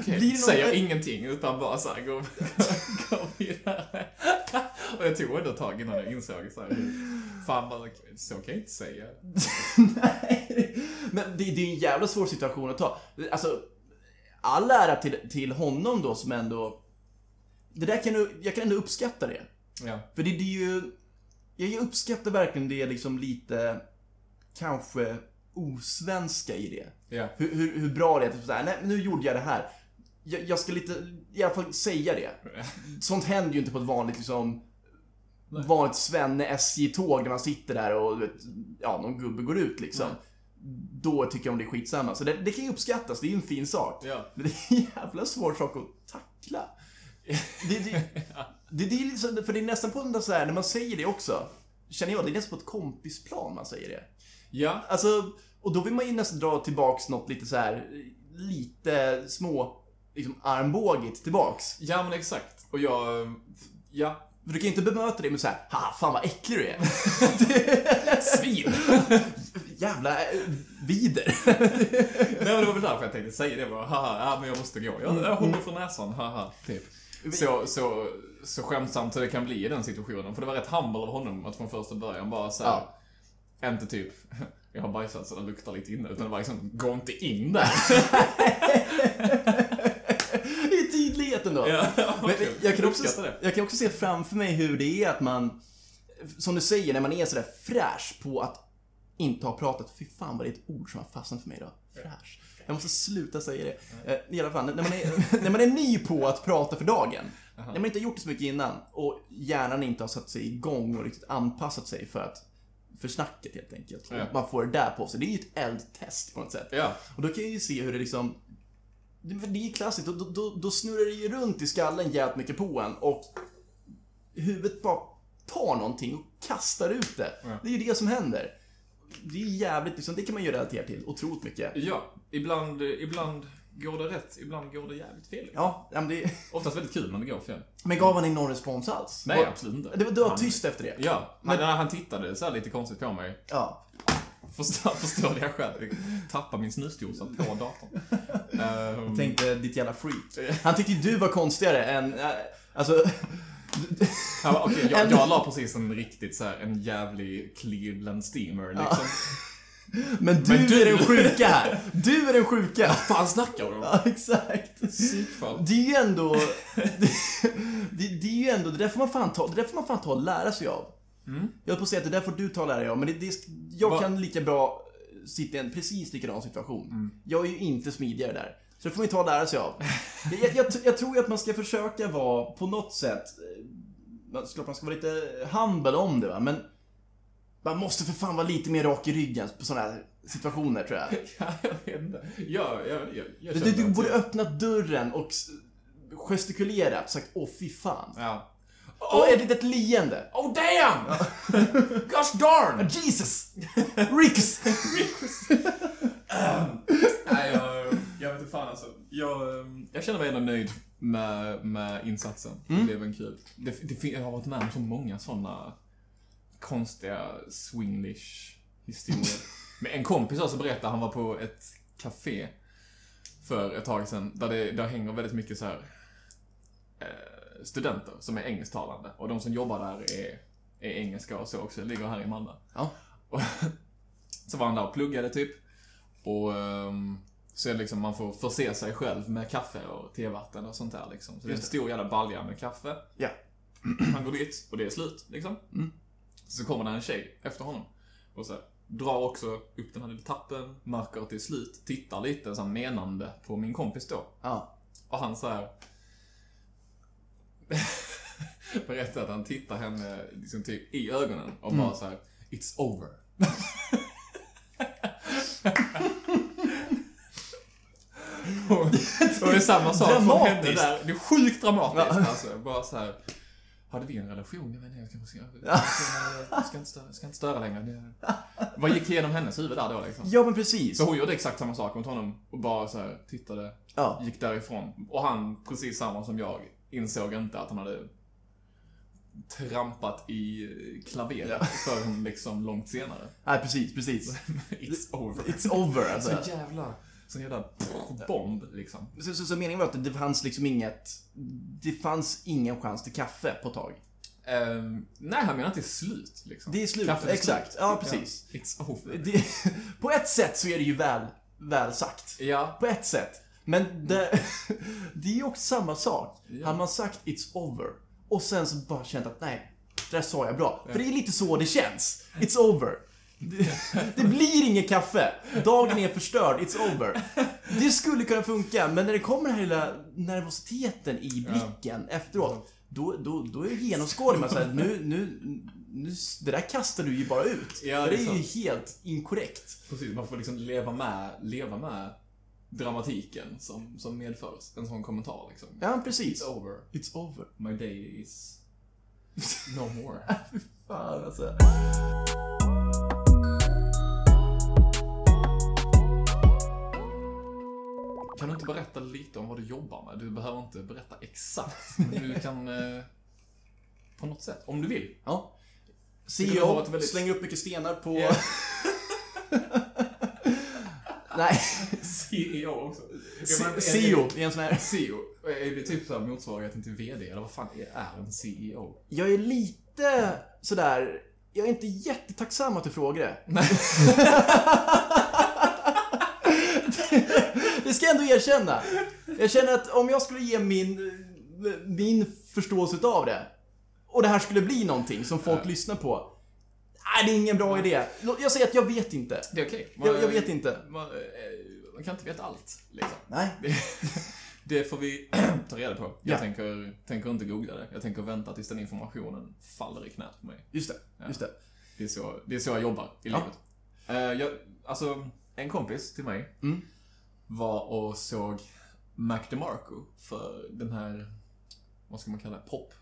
Blir det någon- säger ingenting utan bara så här, går, går vidare. Och jag tog ändå ett tag innan jag insåg så här, fan bara, så kan jag inte säga. Nej. Men det, det är en jävla svår situation att ta. Alltså, all ära till, till honom då som ändå... Det där kan du, jag kan ändå uppskatta det. Ja. För det, det är ju... Jag uppskattar verkligen det liksom lite, kanske osvenska i det. Ja. Hur, hur, hur bra det är. Typ såhär, nej nu gjorde jag det här. Jag, jag ska lite, i alla fall säga det. Sånt händer ju inte på ett vanligt liksom Nej. vanligt svenne SJ-tåg där man sitter där och ja, någon gubbe går ut liksom. Nej. Då tycker jag om det är skitsamma. Så det, det kan ju uppskattas, det är ju en fin sak. Ja. Men det är en jävla svår sak att tackla. Det, det, det, det är liksom, för det är nästan på den där så här, när man säger det också. känner jag, det är nästan på ett kompisplan man säger det. Ja, Alltså, och då vill man ju nästan dra tillbaks något lite så här lite små, liksom armbågigt tillbaks. ja men exakt. Och jag, ja. För du kan ju inte bemöta det med så här, haha, fan vad äcklig du är. Svin! Jävla eh, vider. Nej men det var väl därför jag tänkte säga det bara, haha, ja men jag måste gå. Jag, jag håller för näsan, haha, typ. Så, så, så skämtsamt så det kan bli i den situationen. För det var rätt humble av honom att från första början bara säga Ja. Inte typ, jag har bajsat så det luktar lite inne, utan det var liksom, gå inte in där. Det är tydligheten då. Ja, Men jag kan, också, jag kan också se framför mig hur det är att man, som du säger, när man är sådär fräsch på att inte ha pratat. Fy fan vad det är ett ord som har fastnat för mig idag. Fräsch. Jag måste sluta säga det. Eh, I alla fall, när man, är, när man är ny på att prata för dagen. När man inte har gjort det så mycket innan och hjärnan inte har satt sig igång och riktigt anpassat sig för att för snacket helt enkelt. Ja. Man får det där på sig. Det är ju ett eldtest på något sätt. Ja, Och då kan jag ju se hur det liksom... Det är ju klassiskt, då, då- då, snurrar det ju runt i skallen jävligt mycket på en och huvudet bara tar någonting och kastar ut det. Ja. Det är ju det som händer. Det är jävligt, liksom, det kan man ju relatera till otroligt mycket. ja. Ibland, ibland går det rätt, ibland går det jävligt fel. Ja, ja, men, det, Oftast väldigt kul när det går fel. men gav han ingen någon respons alls? Nej, Var- absolut inte. Det var, det var Han- tyst efter det? Ja, Men- han, han tittade så lite konstigt på mig. Ja. Förstår, förstår det jag själv. Tappar min snusdosa på datorn. Ehm, Tänkte, ditt jävla freak. Han tyckte ju du var konstigare än, äh, alltså... han bara, okej, jag, jag la precis en riktigt så här, en jävlig Cleveland steamer liksom. Men du, Men du- är den sjuka här! Du är den sjuka! Vad fan snackar du om? Ja, exakt. Psykfall. Det är ju ändå... Det, det, det är ju ändå... Det där får man fan ta, det där får man fan ta och lära sig av. Jag höll på att säga att det där får du ta och lära dig av, men det, det, jag Va- kan lika bra sitta i en precis likadan situation. Jag är ju inte smidigare där. Så det får man ju ta och lära sig av. jag, jag, jag, tror ju att man ska försöka vara, på något sätt, man ska vara lite humble om det va, men man måste för fan vara lite mer rak i ryggen på sådana här situationer tror jag. Ja, jag vet inte. Ja, jag, jag, jag Du, du borde öppnat dörren och gestikulerat och sagt åh fy fan. Ja. Och ett litet leende. Oh damn! Gosh darn! Jesus! Ricks! Nej, jag, jag vet inte fan alltså. Jag, ehm, jag känner mig ändå nöjd med, med insatsen. Det blev en kul. Det, det, jag har varit med om så många sådana konstiga swinglish historier. Men en kompis också berättade, han var på ett café för ett tag sedan, där det där hänger väldigt mycket så här eh, studenter som är engelsktalande. Och de som jobbar där är, är engelska och så också, ligger här i Malmö. Ja. Och så var han där och pluggade typ. Och um, så är det liksom, man får förse sig själv med kaffe och tevatten och sånt där liksom. Så det är en stor jävla balja med kaffe. Ja. Han går dit och det är slut liksom. Mm. Så kommer det en tjej efter honom. Och så här, drar också upp den här lilla tappen, märker är slut, tittar lite så här menande på min kompis då. Ja. Och han så här berättar att han tittar henne liksom typ i ögonen och Mm. bara så här: It's over. och, och det är samma sak som hände där. Det är sjukt dramatiskt alltså. Bara så här. Hade vi en relation? Jag vet inte, jag kanske ska... Ska inte störa, ska inte störa längre. Vad gick igenom hennes huvud där då liksom? Ja men precis. Så hon gjorde exakt samma sak mot honom och bara så här tittade Ja. gick därifrån. Och han, precis samma som jag, insåg inte att han hade trampat i klaveret Ja. förrän liksom långt senare. Nej precis, precis. It's over. It's over alltså. Så jävla, så jävla bomb liksom. Så, så, så meningen var att det fanns liksom inget... Det fanns ingen chans till kaffe på ett tag. Ehm, nej, han menar att det är slut liksom. Det är slut, Kaffet exakt. slut. Ja, precis. Ja, it's over. Det, på ett sätt så är det ju väl, väl sagt. Ja, På ett sätt. Men det, det är ju också samma sak. Ja. Hade man sagt it's over och sen så bara känt att nej, det där sa jag bra. För det är lite så det känns. It's over. Det, det blir ingen kaffe. Dagen är förstörd. It's over. Det skulle kunna funka, men när det kommer den här lilla nervositeten i blicken efteråt, då, då, då är det genomskådlig. Man säger nu, nu, nu, det där kastar du ju bara ut. Ja, det, är är ju sant. helt inkorrekt. precis. Man får liksom leva med, leva med dramatiken som, som medförs en sån kommentar liksom. Ja, precis. It's over. It's over. My day is No more. Fan alltså. Kan du inte berätta lite om vad du jobbar med? Du behöver inte berätta exakt, men du kan eh, på något sätt, om du vill. Ja. CEO, väldigt- slänger upp mycket stenar på... Ja. Nej, CEO också. CEO är en sån här... CEO, är det typ så här motsvarigheten till VD, eller vad fan är en CEO? Jag är lite sådär... Jag är inte jättetacksam att du frågar det. Nej. Det ska jag ändå erkänna. Jag känner att om jag skulle ge min, min förståelse av det och det här skulle bli någonting som folk Ja. lyssnar på. Nej, det är ingen bra idé. Jag säger att jag vet inte. Det är okej. Jag, jag vet inte. Man, eh, man kan inte veta allt, liksom. Nej. Det, det får vi ta reda på. Jag Ja. tänker, tänker inte googla det. Jag tänker vänta tills den informationen faller i knät på mig. Just det. Just det. Det är så, det är så jag jobbar i Ja. livet. Eh, jag, alltså, en kompis till mig Mm. Var och såg Mac DeMarco för den här, vad ska man kalla det, pop,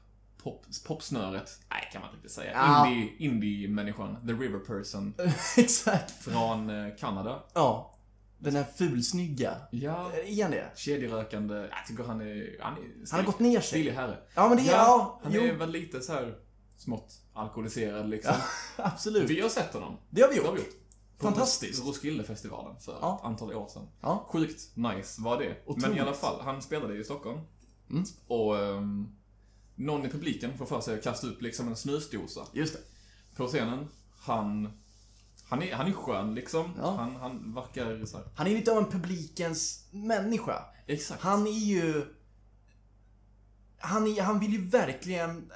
pop, popsnöret. Nej, kan man inte säga. Ja. Indie, indie-människan, the river person Exakt. från eh, Kanada. Ja. Den här fulsnygga. Ja, Är han det? kedjerökande. Jag tycker han är... Han, är Han har gått ner sig. Stilig herre. Ja, men det är... Ja, han jo. är väl lite så här smått alkoholiserad liksom. Absolut. Vi har sett honom. Det har vi Det har gjort. vi gjort. På Fantastiskt. Ros- Roskildefestivalen för Ja. ett antal år sedan. Ja. Sjukt nice var det. Men Otroligt. i alla fall, han spelade i Stockholm. Mm. Och um, någon i publiken får för sig att kasta upp liksom en snusdosa Just det. på scenen. Han, han, är, han är skön liksom. Ja. Han, han verkar så här. Han är lite av en publikens människa. Exakt. Han är ju... Han, är, han vill ju verkligen...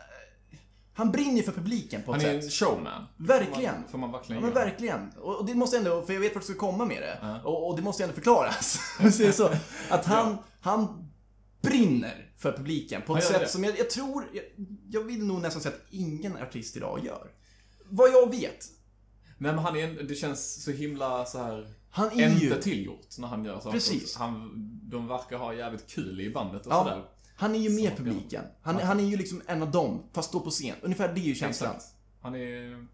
Han brinner för publiken på ett Han är sätt. en showman. Verkligen. Får man, får man verkligen Ja men verkligen. Och och det måste ändå, för jag vet vart du ska komma med det. Ja. Och, och det måste ändå förklaras. så det är så, att han, han brinner för publiken på ett sätt det. som jag, jag tror, jag, jag vill nog nästan säga att ingen artist idag gör. Vad jag vet. Nej men han är en, det känns så himla så här Han är ju, inte tillgjort när han gör saker. Precis. Han, de verkar ha jävligt kul i bandet och Ja. sådär. Han är ju med publiken. Han, Ja. han är ju liksom en av dem, fast står på scen. Ungefär det är ju känslan. Exakt. Han är...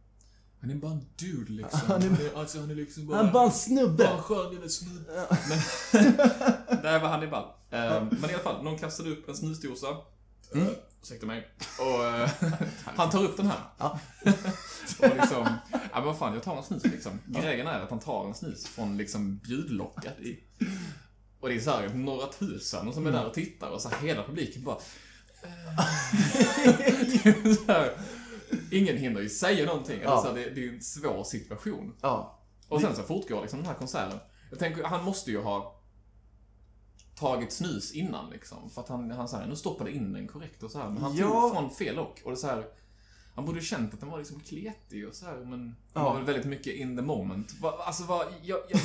Han är bara en dude liksom. Han är- Han är, alltså han är liksom bara... Han är bara en snubbe. bara en skön liten snubbe. Men... Nej men han är ball. Ehm, men i alla fall, någon kastade upp en snusdosa. Mm. Uh, ursäkta mig. Och eh, han tar upp den här. Ja. och liksom, ja men vad fan, jag tar en snus liksom. Grejen är att han tar en snus från liksom bjudlocket i. Och det är såhär några tusen som är Mm. där och tittar och så här, hela publiken bara... så här, ingen hinner ju säga någonting. Ja. så här, det, det är en svår situation. Ja. Och sen så fortgår liksom den här konserten. Jag tänker, han måste ju ha tagit snus innan liksom. För att han, han säger nu stoppade in den korrekt och så här. Men han Ja. tog från fel lock. Och det så här, han borde ju känt att den var liksom kletig och så här, men Ja. var väl väldigt mycket in the moment. Alltså vad, jag, jag,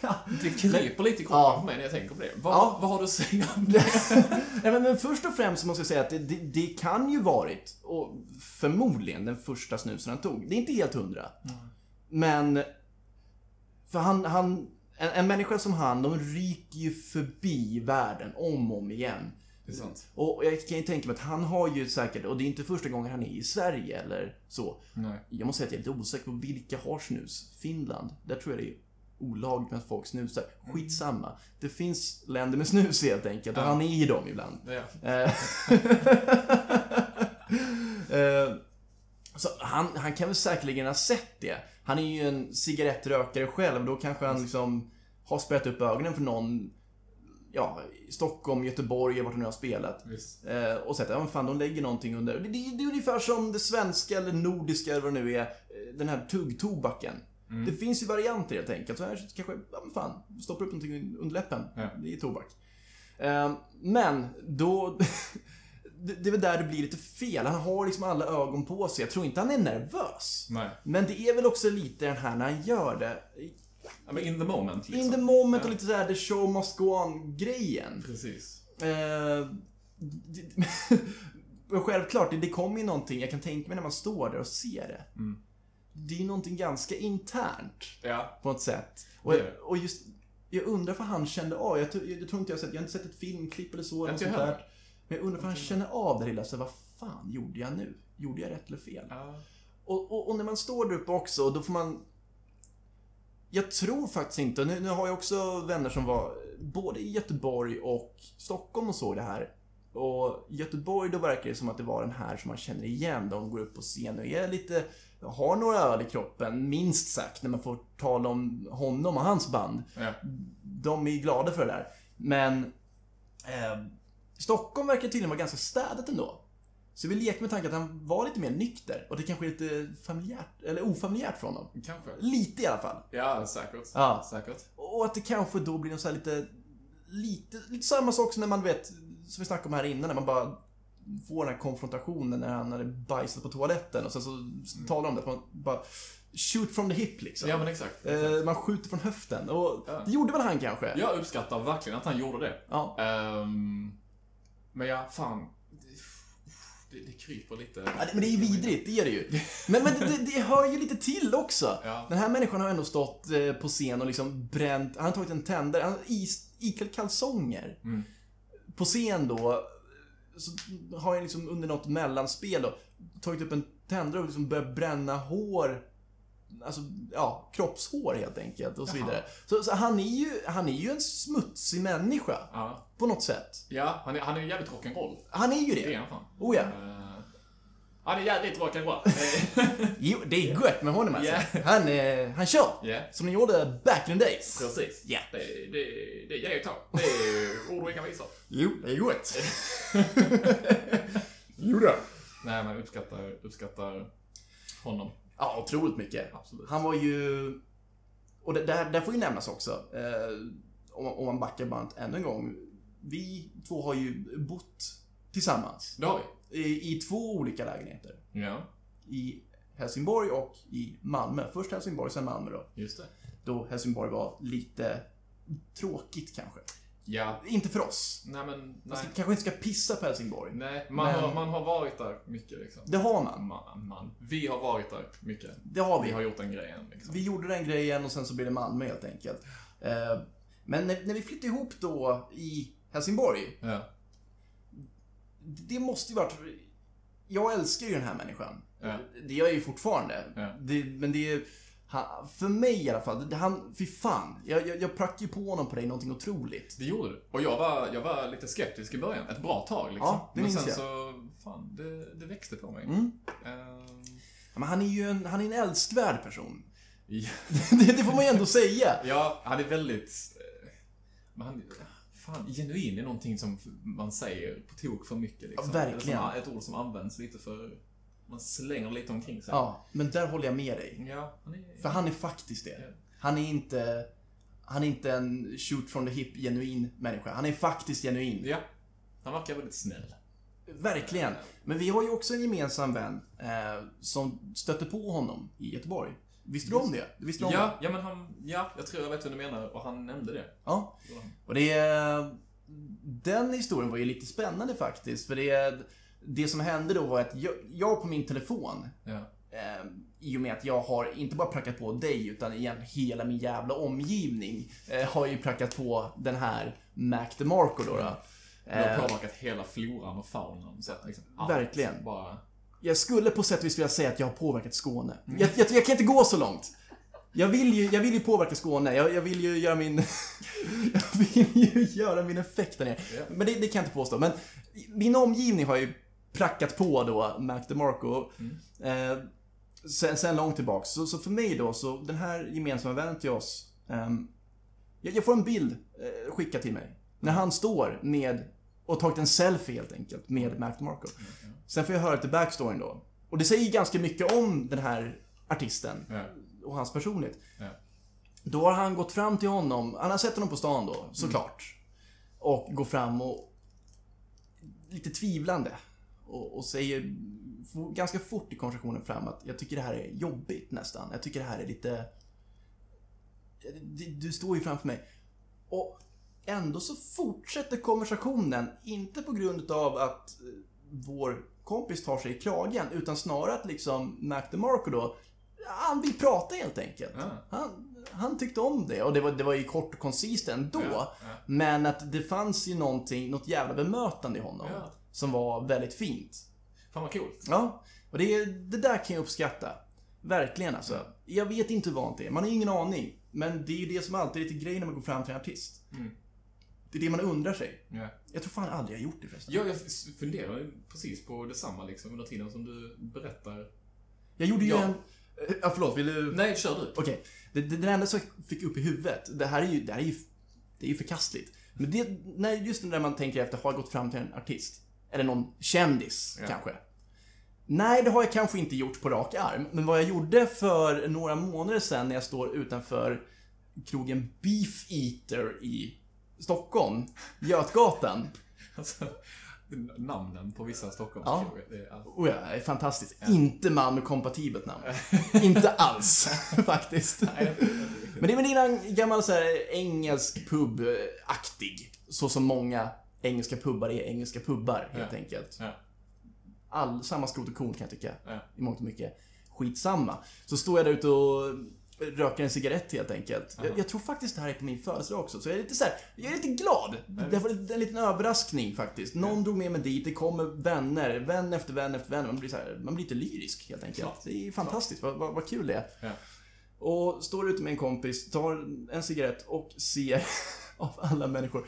det kryper lite i kroppen Ja. på mig när jag tänker på det. Vad, Ja. vad har du att säga om det? Nej, men, men först och främst måste jag säga att det, det, det kan ju varit, och förmodligen, den första snusen han tog. Det är inte helt hundra. Men, för han, han en, en människa som han, de ryker ju förbi världen om och om igen. Det är sant. Och jag kan ju tänka mig att han har ju säkert, och det är inte första gången han är i Sverige eller så. Nej. Jag måste säga att jag är lite osäker på vilka har snus. Finland, där tror jag det är olagligt med att folk snusar. Skitsamma. Det finns länder med snus helt enkelt, och Ja. han är i dem ibland. Är, Eh, eh, Så han, han kan väl säkerligen ha sett det. Han är ju en cigarettrökare själv, då kanske han liksom har spärrat upp ögonen för någon, ja, Stockholm, Göteborg, vart han nu har spelat. Eh, och sett ja men fan, de lägger någonting under. Det, det, det är ungefär som det svenska eller nordiska eller vad det nu är, eh, den här tuggtobaken. Mm. Det finns ju varianter helt enkelt. Så här kanske, ja men fan, stoppar upp någonting under läppen. Ja. Det är tobak. Eh, men då, det, är väl där det blir lite fel. Han har liksom alla ögon på sig. Jag tror inte han är nervös. Nej. Men det är väl också lite den här när han gör det. Ja, men in the moment liksom. In the moment Ja. och lite såhär the show must go on-grejen. Precis. Eh, det- självklart, det, det kommer ju någonting, jag kan tänka mig när man står där och ser det. Mm. Det är ju någonting ganska internt Ja. på ett sätt. Och, det. och just, jag undrar vad han kände av. Jag, tror- jag, tror inte jag har sett, jag har inte sett ett filmklipp eller så. Eller något Inte jag sånt heller. Men jag undrar om han känner av det lilla, så vad fan gjorde jag nu? Gjorde jag rätt eller fel? Ja. Och, och, och när man står där uppe också, då får man... Jag tror faktiskt inte, nu, nu har jag också vänner som var både i Göteborg och Stockholm och såg det här. Och Göteborg då verkar det som att det var den här som man känner igen. De går upp på scen och är lite, har några öl i kroppen, minst sagt, när man får tala om honom och hans band. Ja. De är glada för det där. Men eh, Stockholm verkar tydligen vara ganska städat ändå. Så vi leker med tanken att han var lite mer nykter och det kanske är lite familjärt, eller ofamiljärt från honom. Kanske. Lite i alla fall. Ja, säkert. Ja. Säkert. Och att det kanske då blir någon så här lite, lite, lite samma sak som när man vet, som vi snackade om här innan, när man bara får den här konfrontationen när han hade bajsat på toaletten och sen så talar de om det, att man bara shoot from the hip liksom. Ja, men exakt. Eh, man skjuter från höften och Ja. det gjorde väl han kanske? Jag uppskattar verkligen att han gjorde det. Ja. Ehm, men ja, fan. Det, det kryper lite. Ja, men det är ju vidrigt, det är det ju. Men, men det, det, hör ju lite till också. Ja. Den här människan har ändå stått eh, på scen och liksom bränt, han har tagit en tändare, han har iklädd kalsonger. Mm. På scen då, så har han liksom under något mellanspel då, tagit upp en tändare och liksom börjat bränna hår. Alltså, ja, kroppshår helt enkelt och så Jaha. vidare. Så, så han, är ju, han är ju en smutsig människa, Ja. på något sätt. Ja, han är, han är jävligt rock'n'roll. Han är ju Det är det. han fan. Oh ja. Han är jävligt rock'n'roll. Jo, det är gött med honom alltså. Ja. Han, eh, han kör. Ja, Som ni gjorde back in the days. precis. Ja. Det, det, det ger ju tag. Det är ord och inga visor. Jo, det är gott. jo då. Nej, men uppskattar, uppskattar honom. Ja, otroligt mycket. Absolut. Han var ju... Och det där, där får ju nämnas också, eh, om, om man backar bandet ännu en gång. Vi två har ju bott tillsammans Det har vi. I, i två olika lägenheter. Ja, I Helsingborg och i Malmö. Först Helsingborg, sen Malmö då. just det. Då Helsingborg var lite tråkigt kanske. Ja, Inte för oss. nej men, Man nej. ska, kanske inte ska pissa på Helsingborg. Nej, man, Men- har, man har varit där mycket liksom. Det har man. Man, man. Vi har varit där mycket. Det har Vi vi. har gjort den grejen liksom. Vi gjorde den grejen och sen så blev det Malmö helt enkelt. Eh, Men när, när vi flyttade ihop då i Helsingborg, Ja. Det måste ju varit... Jag älskar ju den här människan. Ja. Det gör jag ju fortfarande. Ja. Det, men det är... han- För mig i alla fall, han, fy fan. Jag, jag, jag prackade ju på honom på dig någonting otroligt. Det gjorde du. Och jag var, jag var lite skeptisk i början. Ett bra tag liksom. Ja, det Men sen jag. så, fan, det, det växte på mig. Mm. Ehm, Men han är ju en, han är en älskvärd person. det, det får man ju ändå säga. ja, han är väldigt... eh, Men han, fan, genuin är någonting som man säger på tok för mycket liksom. Ja, verkligen. Som, ett ord som används lite för... Man slänger lite omkring sig. Ja, men där håller jag med dig. Ja, han är... För han är faktiskt det. Ja. Han är inte... Han är inte en shoot from the hip genuin människa. Han är faktiskt genuin. Ja. Han verkar väldigt snäll. Verkligen. Men vi har ju också en gemensam vän eh, som stötte på honom i Göteborg. Visste du om det? Du visste du om det? Ja, ja, men han... Ja, jag tror jag vet vad du menar och han nämnde det. Ja. Och det... Den historien var ju lite spännande faktiskt. För det... Det som hände då var att jag, jag på min telefon Ja. eh, I och med att jag har inte bara prackat på dig utan igen hela min jävla omgivning eh, har ju prackat på den här Mac DeMarco då. då. Det har Eh, påverkat hela floran och faunan. Så liksom allt Verkligen. Bara... jag skulle på sätt och vis vilja säga att jag har påverkat Skåne. Jag, jag, jag kan inte gå så långt. Jag vill ju, jag vill ju påverka Skåne. Jag, jag vill ju göra min... jag vill ju göra min effekt där nere. Men det, det kan jag inte påstå. Men min omgivning har ju prackat på då Mac DeMarco. Eh, sen, sen långt tillbaks. Så, så för mig då, så den här gemensamma vännen till oss. jag, jag får en bild eh, skickad till mig. När han står med, och tagit en selfie helt enkelt, med Mac DeMarco. Sen får jag höra lite backstoryn då. Och det säger ganska mycket om den här artisten och hans personlighet. Då har han gått fram till honom, han har sett honom på stan då, såklart. Och går fram och lite tvivlande. Och, och säger ganska fort i konversationen fram att jag tycker det här är jobbigt nästan. Jag tycker det här är lite... Du står ju framför mig. Och ändå så fortsätter konversationen, inte på grund av att eh, vår kompis tar sig i kragen, utan snarare att liksom Mac DeMarco då han vill prata helt enkelt. Ja. Han, han tyckte om det och det var, det var ju kort och koncist ändå. Ja, ja. Men att det fanns ju någonting, något jävla bemötande i honom. Som var väldigt fint. Fan vad coolt. Ja, och det, det där kan jag uppskatta. Verkligen alltså. Jag vet inte hur vant det är, man har ingen aning. Men det är ju det som alltid är lite grejen när man går fram till en artist. Mm. Det är det man undrar sig. Ja. Jag tror fan aldrig jag har gjort det förresten. Ja, jag funderar precis på detsamma liksom under tiden som du berättar. Jag gjorde ju Ja. en... Ja, förlåt, vill du... Nej, kör du. Okej. Det, det, det enda som jag fick upp i huvudet, det här är ju, det här är ju, det är ju förkastligt. Men det, när, just när man tänker efter, har jag gått fram till en artist? Eller någon kändis, Ja. kanske? Nej, det har jag kanske inte gjort på rak arm. Men vad jag gjorde för några månader sedan när jag står utanför krogen Beef Eater i Stockholm, Götgatan. Alltså, namnen på vissa Ja. Stockholmskrogar. Det är... Oh ja, det är fantastiskt. Inte Malmö-kompatibelt namn. inte alls, faktiskt. Men det är väl en gammal så här, engelsk pub-aktig. Så som många engelska pubbar är engelska pubbar, helt Ja. enkelt. Ja. All, samma skrot och korn kan jag tycka. Ja. I mångt och mycket. Skitsamma. Så står jag där ute och röker en cigarett helt enkelt. Jag, jag tror faktiskt det här är på min födelsedag också, så jag är lite så här, jag är lite glad. Det var en liten överraskning faktiskt. Någon drog med mig dit, det kommer vänner, vän efter vän efter vän. Man blir, så här, man blir lite lyrisk helt enkelt. Klart. Det är fantastiskt, vad, vad, vad kul det är. Ja. Och står ute med en kompis, tar en cigarett och ser av alla människor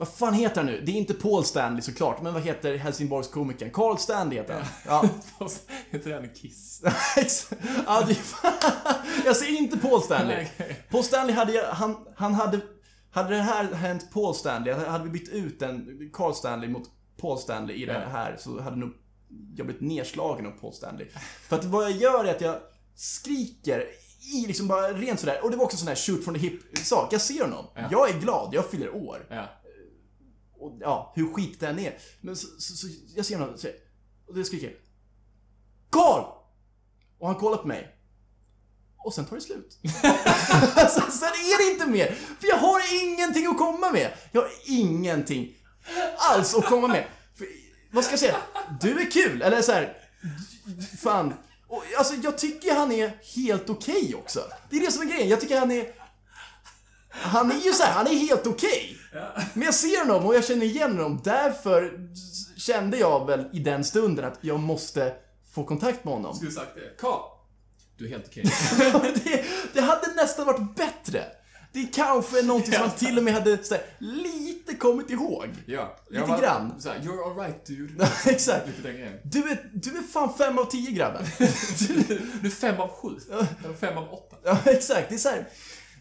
vad fan heter han nu? Det är inte Paul Stanley såklart, men vad heter Helsingborgskomikern? Carl Stanley heter han. Ja, Heter den Kiss? ja det, jag säger inte Paul Stanley. Paul Stanley hade, han, han hade, hade det här hänt Paul Stanley, hade vi bytt ut en Carl Stanley mot Paul Stanley i det här så hade nog jag blivit nedslagen av Paul Stanley. För att vad jag gör är att jag skriker i liksom bara rent sådär, och det var också sån här shoot from the hip sak. Jag ser honom, Ja. jag är glad, jag fyller år. Ja. Och ja, hur skit den är. Men så, så, så jag ser honom och och det skriker Karl! Och han kollar på mig. Och sen tar det slut. alltså, sen är det inte mer. För jag har ingenting att komma med. Jag har ingenting alls att komma med. För, vad ska jag säga? Du är kul, eller så här. Fan. Och, alltså, jag tycker han är helt okej också. Det är det som är grejen. Jag tycker han är... Han är ju så här, han är helt okej. Men jag ser honom och jag känner igen honom. Därför kände jag väl i den stunden att jag måste få kontakt med honom. Skulle sagt det. Karl! Du är helt okej. det, det hade nästan varit bättre. Det kanske är någonting som man till och med hade så här, lite kommit ihåg. Ja. Lite var- grann. Så här, You're alright dude. Exakt. Du är, du är fan fem av tio grabben. Du är fem av sju. Eller fem av åtta. Ja, exakt. Det är så här,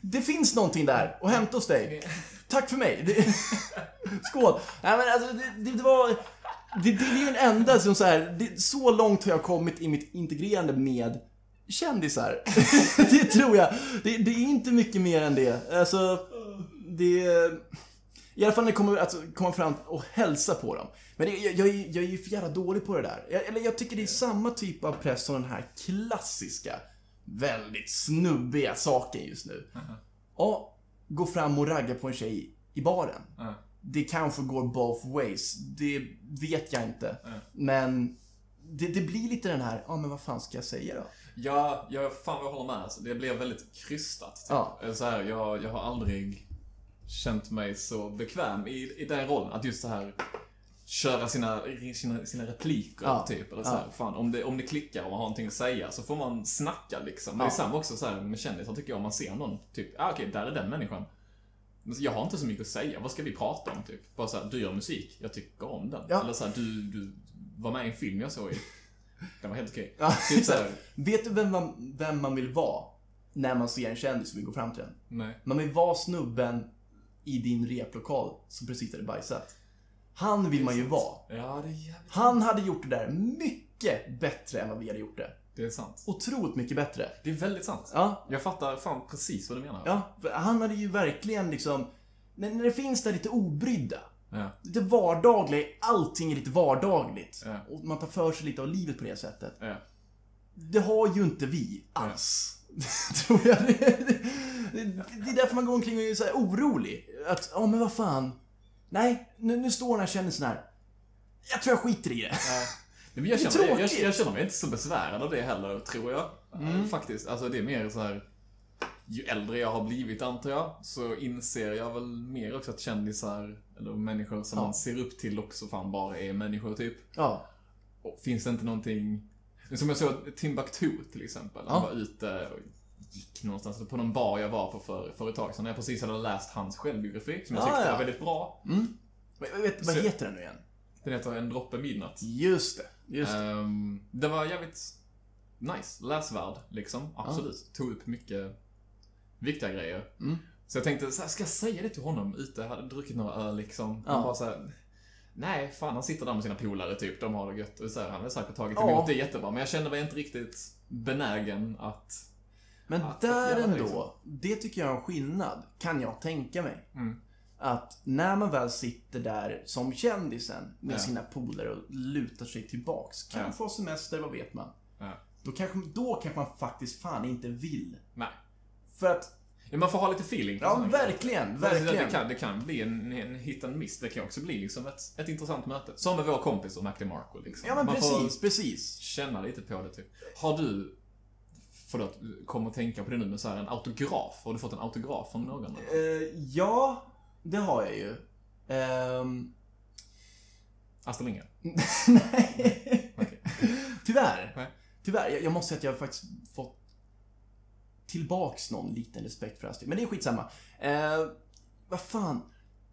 Det finns någonting där att hämta hos dig. Tack för mig. Det, skål. Nej, men alltså, det, det, var... Det, det, är ju den enda som så här, det, så långt har jag kommit i mitt integrerande med kändisar. det tror jag. Det, det är inte mycket mer än det. Alltså, det... I alla fall när det kommer att komma fram och hälsa på dem. Men det, jag, jag, är- jag är ju för jävla dålig på det där. Jag, eller jag tycker det är samma typ av press som den här klassiska, väldigt snubbiga saken just nu. Ja, gå fram och ragga på en tjej i baren. Ja. Det kanske går both ways. Det vet jag inte. Ja. Men det, det blir lite den här, ja men vad fan ska jag säga då? Ja, jag, fan jag håller med. Alltså, det blev väldigt krystat. Typ. Ja. Så här, jag, jag har aldrig känt mig så bekväm i, i den rollen. Att just så här köra sina, sina, sina repliker, Ja. typ. Eller så Ja. här, fan, om, det, om det klickar och man har någonting att säga så får man snacka liksom. Men det är Ja. samma också så här, med kändisar tycker jag, om man ser någon, typ, ah, okej, där är den människan. Jag har inte så mycket att säga. Vad ska vi prata om, typ? Bara såhär, du gör musik. Jag tycker om den. Ja. Eller såhär, du, du var med i en film jag såg i. Den var helt okej. Ja, Typ såhär, Vet du vem man, vem man vill vara? När man ser en kändis och vill gå fram till den. nej. Man vill vara snubben i din replokal som precis hade bajsat. Han vill man ju vara. Ja, det är jävligt Han hade gjort det där mycket bättre än vad vi hade gjort det. Det är sant. Otroligt mycket bättre. Det är väldigt sant. Ja, Jag fattar fan precis vad du menar. ja. Han hade ju verkligen liksom, när, det finns där lite obrydda, Ja. lite vardagliga, allting är lite vardagligt. Ja. Och man tar för sig lite av livet på det sättet. Ja. Det har ju inte vi alls. Tror jag. Det, det, det är därför man går omkring och är så här orolig. Att, ja men vad fan. Nej, nu, nu står den här kändisen här. Jag tror jag skiter i det. Ja. Men jag, Det är känner, jag, jag, jag känner mig inte så besvärad av det heller, tror jag. Mm. Faktiskt. Alltså det är mer så här. Ju äldre jag har blivit, antar jag, så inser jag väl mer också att kändisar, eller människor som Ja. man ser upp till också fan bara är människor, typ. Ja. Och finns det inte någonting... Som jag såg Timbuktu till exempel. Han Ja. var ute och gick någonstans på någon bar jag var på för, för ett tag sedan. När jag precis hade läst hans självbiografi, som jag Ja, tyckte ja. var väldigt bra. Mm. Vad, vet, vad Så- heter den nu igen? Den heter En droppe midnatt. Just det. Just det. Ehm, det var jävligt nice, läsvärd liksom. Absolut. Tog upp mycket viktiga grejer. Mm. Så jag tänkte, så här, ska jag säga det till honom ute? Jag hade druckit några öl liksom. Ja. Han bara så här, Nej, fan han sitter där med sina polare typ. De har det gött. Och så här, han har säkert tagit Ja. emot det jättebra. Men jag kände mig inte riktigt benägen att... Men där att göra det, ändå, liksom. det tycker jag är en skillnad, kan jag tänka mig. Mm. Att när man väl sitter där som kändisen med Ja. sina polare och lutar sig tillbaks, kanske ha semester, vad vet man? Ja. Då kanske, då kanske man faktiskt fan inte vill. Nej. För att, Ja, man får ha lite feeling. ja verkligen, Det, verkligen. det, kan, det kan bli en, en hit and miss. Det kan också bli liksom ett, ett intressant möte. Som med vår kompis och McDemarco liksom. Ja men Man precis, precis. känna lite på det typ. Har du, förlåt, kom att tänka på det nu, men så här en autograf. Har du fått en autograf från någon? Eh, ja, det har jag ju. Ehm, Astrid Lindgren? nej. Tyvärr. Nej. Tyvärr. Jag, jag måste säga att jag har faktiskt fått tillbaks någon liten respekt för Astrid. Men det är skitsamma. Eh, vad fan.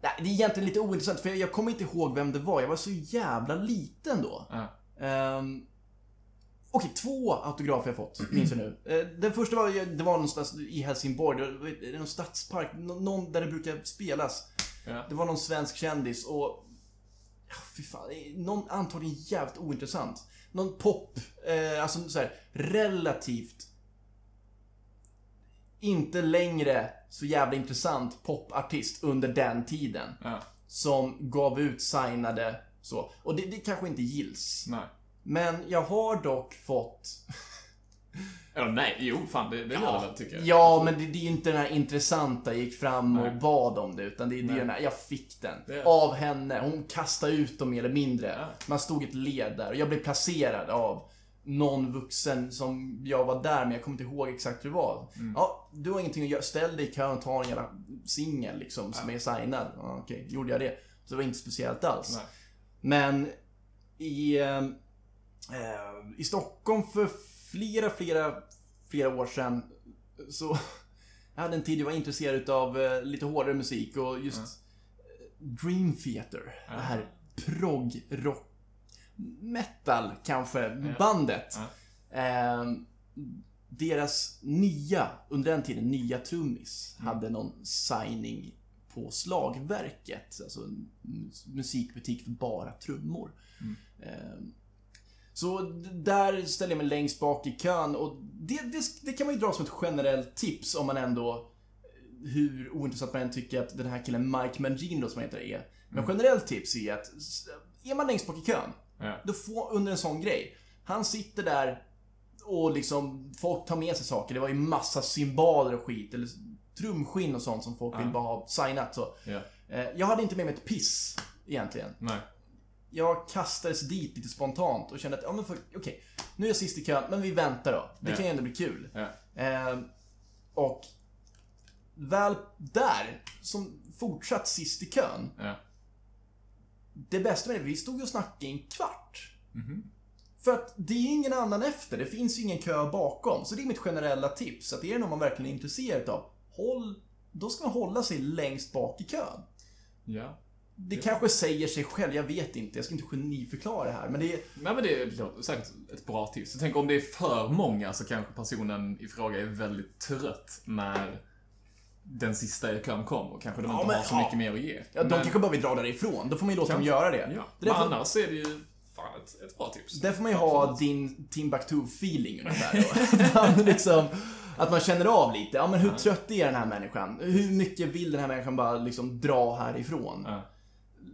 Nej, det är egentligen lite ointressant för jag, jag kommer inte ihåg vem det var. Jag var så jävla liten då. Ja. Ehm, Okej, två autografer jag fått, minns jag nu. Eh, Den första var, det var någonstans i Helsingborg, det är någon stadspark, nå- någon där det brukar spelas. Ja. Det var någon svensk kändis och... Fy fan. Någon antagligen jävligt ointressant. Någon pop, eh, alltså så här, relativt... Inte längre så jävla intressant popartist under den tiden. Ja. Som gav ut signade så. Och det, det kanske inte gills. Nej. Men jag har dock fått... Eller nej, jo, fan det, det det väl tycker jag. Ja, men det, det är ju inte den här intressanta, gick fram och Nej. bad om det, utan det, är den här, jag fick den. Det- Av henne. Hon kastade ut dem mer eller mindre. Ja. Man stod i ett led där och jag blev placerad av någon vuxen som jag var där, men jag kommer inte ihåg exakt hur det var. Mm. Ja, du har ingenting att göra. Ställ dig i kön och ta en jävla singel liksom, som Ja. är signad. Ja, Okej, gjorde jag det. Så det var inte speciellt alls. Nej. Men i, eh, eh, i Stockholm för flera, flera, flera år sedan så jag hade en tid jag var intresserad utav eh, lite hårdare musik och just Mm. eh, Dream Theater. Ja. Det här prog rock metal kanske, Ja. bandet. Ja. Eh, deras nya, under den tiden, nya trummis Mm. hade någon signing på slagverket. Alltså en mus- musikbutik för bara trummor. Mm. Eh, Så där ställer jag mig längst bak i kön och det, det, det kan man ju dra som ett generellt tips om man ändå eh, hur ointressant man än tycker att den här killen Mike Mangino som han heter är. Men Mm. generellt tips är att är man längst bak i kön Ja. då får, under en sån grej. Han sitter där och liksom, folk tar med sig saker. Det var ju massa cymbaler och skit, eller trumskinn och sånt som folk Ja. vill bara ha signat. Så. Ja. Eh, jag hade inte med mig ett piss, egentligen. Nej. Jag kastades dit lite spontant och kände att, ja men okej, nu är jag sist i kön, men vi väntar då. Det Ja. kan ju ändå bli kul. Ja. Eh, och väl där, som fortsatt sist i kön, Ja. det bästa med det, vi stod ju och snackade i en kvart. Mhm. För att det är ingen annan efter, det finns ju ingen kö bakom. Så det är mitt generella tips, att är det någon man verkligen är intresserad av, håll, då ska man hålla sig längst bak i kön. Ja. Det Ja. kanske säger sig själv, jag vet inte, jag ska inte geniförklara det här, men det är... Nej men det låter säkert ett bra tips. Jag tänker om det är för många så kanske personen i fråga är väldigt trött när den sista i kön kommer. Kanske de Ja, inte men- har så ja. mycket mer att ge. Ja, de Men- kanske bara vill dra därifrån, då får man ju låta Kanske. dem göra det. Ja, det men där får, annars är det ju fan ett, ett bra tips. där får man ju ha din Timbuktu-feeling ungefär då. Att man liksom, att man känner av lite, ja men hur trött är den här människan? Hur mycket vill den här människan bara liksom dra härifrån? Ja.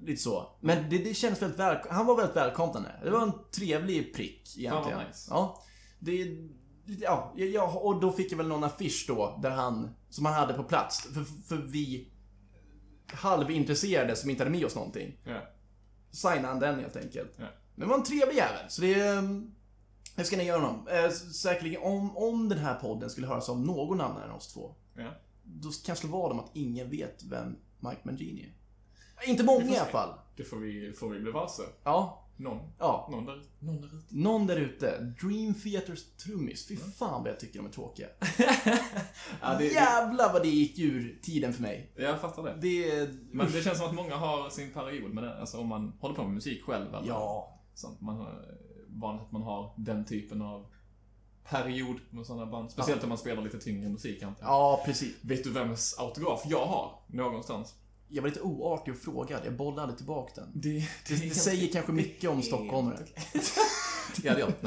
Lite så. Men det, det kändes väldigt väl, han var väldigt välkomnande. Det var en trevlig prick egentligen. vad nice. Ja. Det, ja, ja, och då fick jag väl någon affisch då, där han, som han hade på plats. För, för vi halvintresserade som inte hade med oss någonting. Ja. Signade han den helt enkelt. Ja. Men var en trevlig jävel. Så det, ehm, det ska ni göra honom. Eh, säkerligen om, om den här podden skulle höras av någon annan än oss två. Ja. Då kan jag slå vad om att ingen vet vem Mike Mangini är. Inte många i alla fall. Det får vi, får vi bli varse. Ja, Någon. ja. Någon där, någon där ute. Någon där ute. Dream Theaters trummis. Fy fan vad jag tycker de är tråkiga. Ja, det, Jävlar vad det gick ur tiden för mig. jag fattar det. Det... Men det känns som att många har sin period med det. Alltså om man håller på med musik själv eller Ja. sånt. Man har, vanligt att man har den typen av period med sådana band. Speciellt om man spelar lite tyngre musik antar. Ja, precis. Vet du vems autograf jag har? Någonstans. Jag var lite oartig och frågade. Jag bollade aldrig tillbaka den. Det, Det, det säger kanske mycket om stockholmare. Det gör det.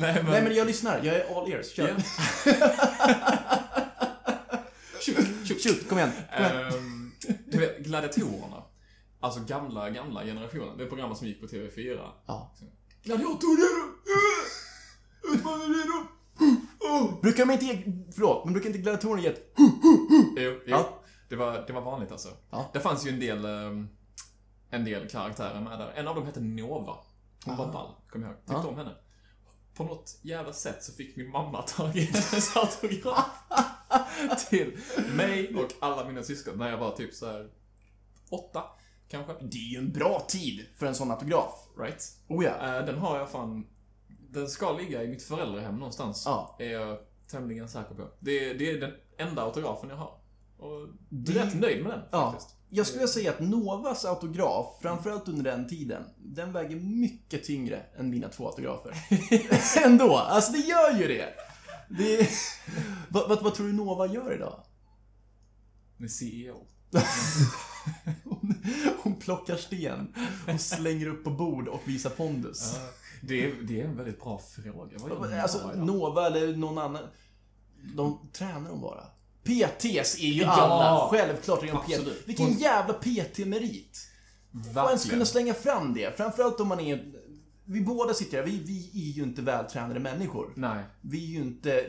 Nej, men... Nej men jag lyssnar. Jag är all ears. Kör. Shoot, shoot. Shoot, kom igen. Kom igen. Ehm, du vet, gladiatorerna. Alltså gamla, gamla generationen. Det är programmet som gick på TV4. Ja. Gladiatorer! Utmanar redo! Brukar de inte ge... Förlåt, men brukar inte gladiatorerna ge ett... Jo, jo. Ja. Det, var, det var vanligt alltså. Ja. Det fanns ju en del, ehm, en del karaktärer med där. En av dem hette Nova. Hon var Aha. ball, kommer jag ihåg. Tyckte Ja. om henne. På något jävla sätt så fick min mamma tagit hennes autograf till mig och alla mina syskon när jag var typ så här åtta, kanske. Det är ju en bra tid för en sån autograf. Right? Oh ja. Eh, den har jag fan... Den ska ligga i mitt föräldrahem någonstans. Ja. Är jag tämligen säker på. Det, det är den enda autografen jag har. Och jag är rätt nöjd med den Ja. faktiskt. Jag skulle säga att Novas autograf, framförallt under den tiden, den väger mycket tyngre än mina två autografer. Ändå, alltså det gör ju det. det vad, vad, vad tror du Nova gör idag? Med CEO. Hon, hon plockar sten och slänger upp på bord och visar pondus. Ja, det, är, det är en väldigt bra fråga. Vad Alltså? Nova eller någon annan. De tränar de bara. PTs är ju Ja, alla. Självklart är de. PT. Vilken Hon- jävla PT-merit. Och ens Verkligen. kunna slänga fram det. Framförallt om man är... Vi båda sitter här, vi, vi är ju inte vältränade människor. Nej. Vi är ju inte...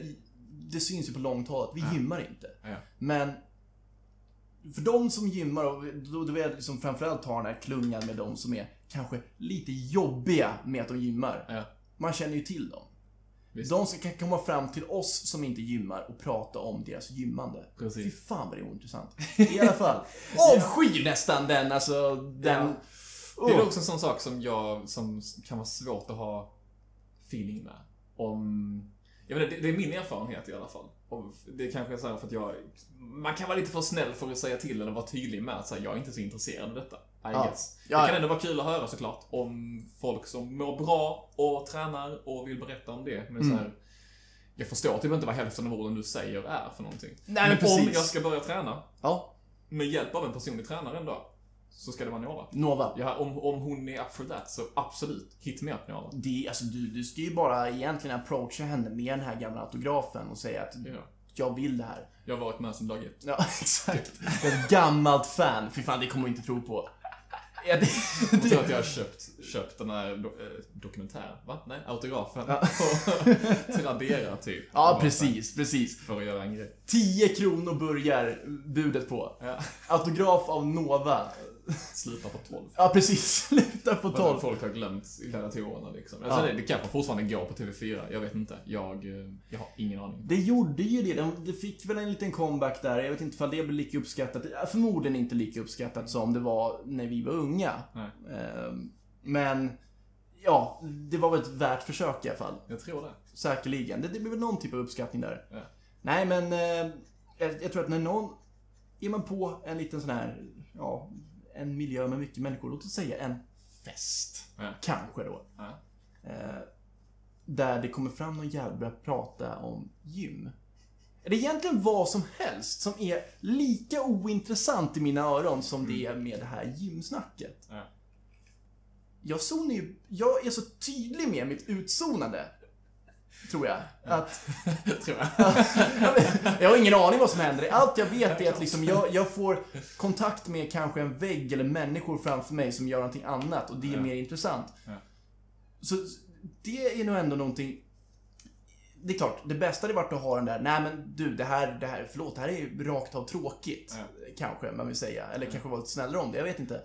Det syns ju på långt håll att vi gymmar inte. Ja. Men för de som gymmar, och då, då vill jag liksom framförallt ha den här klungan med de som är kanske lite jobbiga med att de gymmar. Ja. Man känner ju till dem. Visst. De som kan komma fram till oss som inte gymmar och prata om deras gymmande. Precis. Fy fan vad det är ointressant. I alla fall. Avskyr nästan den, alltså den... Ja. Det är också en sån sak som jag, som kan vara svårt att ha feeling med. Om... Jag vet, inte, det, är min erfarenhet i alla fall. Och det kanske är så här för att jag... Man kan vara lite för snäll för att säga till eller vara tydlig med att säga, jag är inte så intresserad av detta. I Ja. guess. Ja. Det kan ändå vara kul att höra såklart om folk som mår bra och tränar och vill berätta om det. Men Mm. så här, jag förstår typ inte vad hälften av orden du säger är för någonting. Nej, men om precis. jag ska börja träna Ja, med hjälp av en personlig tränare en dag, så ska det vara Nova. Nova. Ja, om, om hon är up for that så absolut, hit me up Nova. Det, alltså, du, du ska ju bara egentligen approacha henne med den här gamla autografen och säga att Ja. jag vill det här. Jag har varit med sedan dag ett. Ja, exakt. Ett gammalt fan. Fy fan, det kommer du inte tro på. Ja, det, det, att jag har köpt, köpt den här do, eh, dokumentären, va? Nej, autografen Ja. på Tradera typ. ja, precis, precis. För att göra en grej. 10 kronor börjar budet på. Ja. Autograf av Nova. Slutar på 12. Ja, precis. Slutar på Vad 12. Folk har glömt gladiatorerna liksom. Alltså, Ja. det, det kanske fortfarande går på TV4, jag vet inte. Jag, eh, jag har ingen aning. Det gjorde ju det. De- Det fick väl en liten comeback där. Jag vet inte ifall det blev lika uppskattat. Förmodligen inte lika uppskattat som det var när vi var unga. Nej, Ehm, Men, ja, det var väl ett värt försök i alla fall. jag tror det. Säkerligen. Det, det blir väl någon typ av uppskattning där. Ja. Nej, men eh, jag, jag tror att när någon... Är man på en liten sån här, ja, en miljö med mycket människor, låt oss säga en fest. Ja. Kanske då. Ja. Eh, där det kommer fram någon jävel börjar prata om gym. Eller egentligen vad som helst som är lika ointressant i mina öron som det är med det här gymsnacket. Ja. Jag zonar ju, jag är så tydlig med mitt utzonande. Tror jag. Att, tror jag. jag har ingen aning vad som händer. Allt jag vet är att liksom jag, jag får kontakt med kanske en vägg eller människor framför mig som gör någonting annat och det är Ja. mer intressant. Ja. Så det är nog ändå någonting det är klart, det bästa hade varit att ha den där, nej men du, det här, det här, förlåt, det här är ju rakt av tråkigt. Ja. Kanske, man vill säga. Eller kanske vara lite snällare om det, jag vet inte.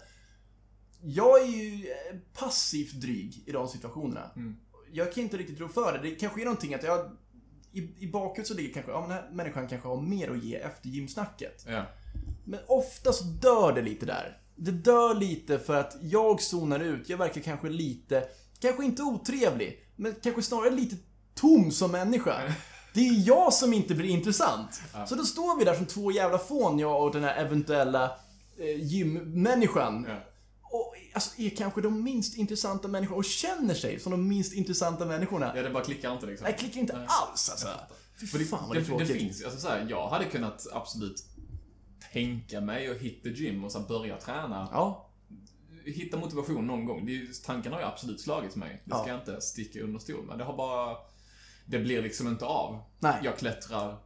jag är ju eh, passivt dryg i de situationerna. Mm. Jag kan inte riktigt rå för det. Det kanske är någonting att jag... I, i bakhuvudet så ligger kanske, ja men den här människan kanske har mer att ge efter gymsnacket. Ja. Men ofta så dör det lite där. Det dör lite för att jag zonar ut. Jag verkar kanske lite, kanske inte otrevlig, men kanske snarare lite tom som människa. Det är jag som inte blir intressant. Så då står vi där som två jävla fån, jag och den här eventuella eh, gymmänniskan. Ja. Alltså, är kanske de minst intressanta människorna och känner sig som de minst intressanta människorna. ja, det bara klickar inte liksom. Nej, jag klickar inte Nej. alls alltså. Fy För det, fan vad det, det det, finns alltså så här, jag hade kunnat absolut tänka mig att hit the gym och så här börja träna. Ja, Hitta motivation någon gång. Det, tanken har ju absolut slagit mig. Det ska Ja. jag inte sticka under stol med. Det har bara... Det blir liksom inte av. nej. Jag klättrar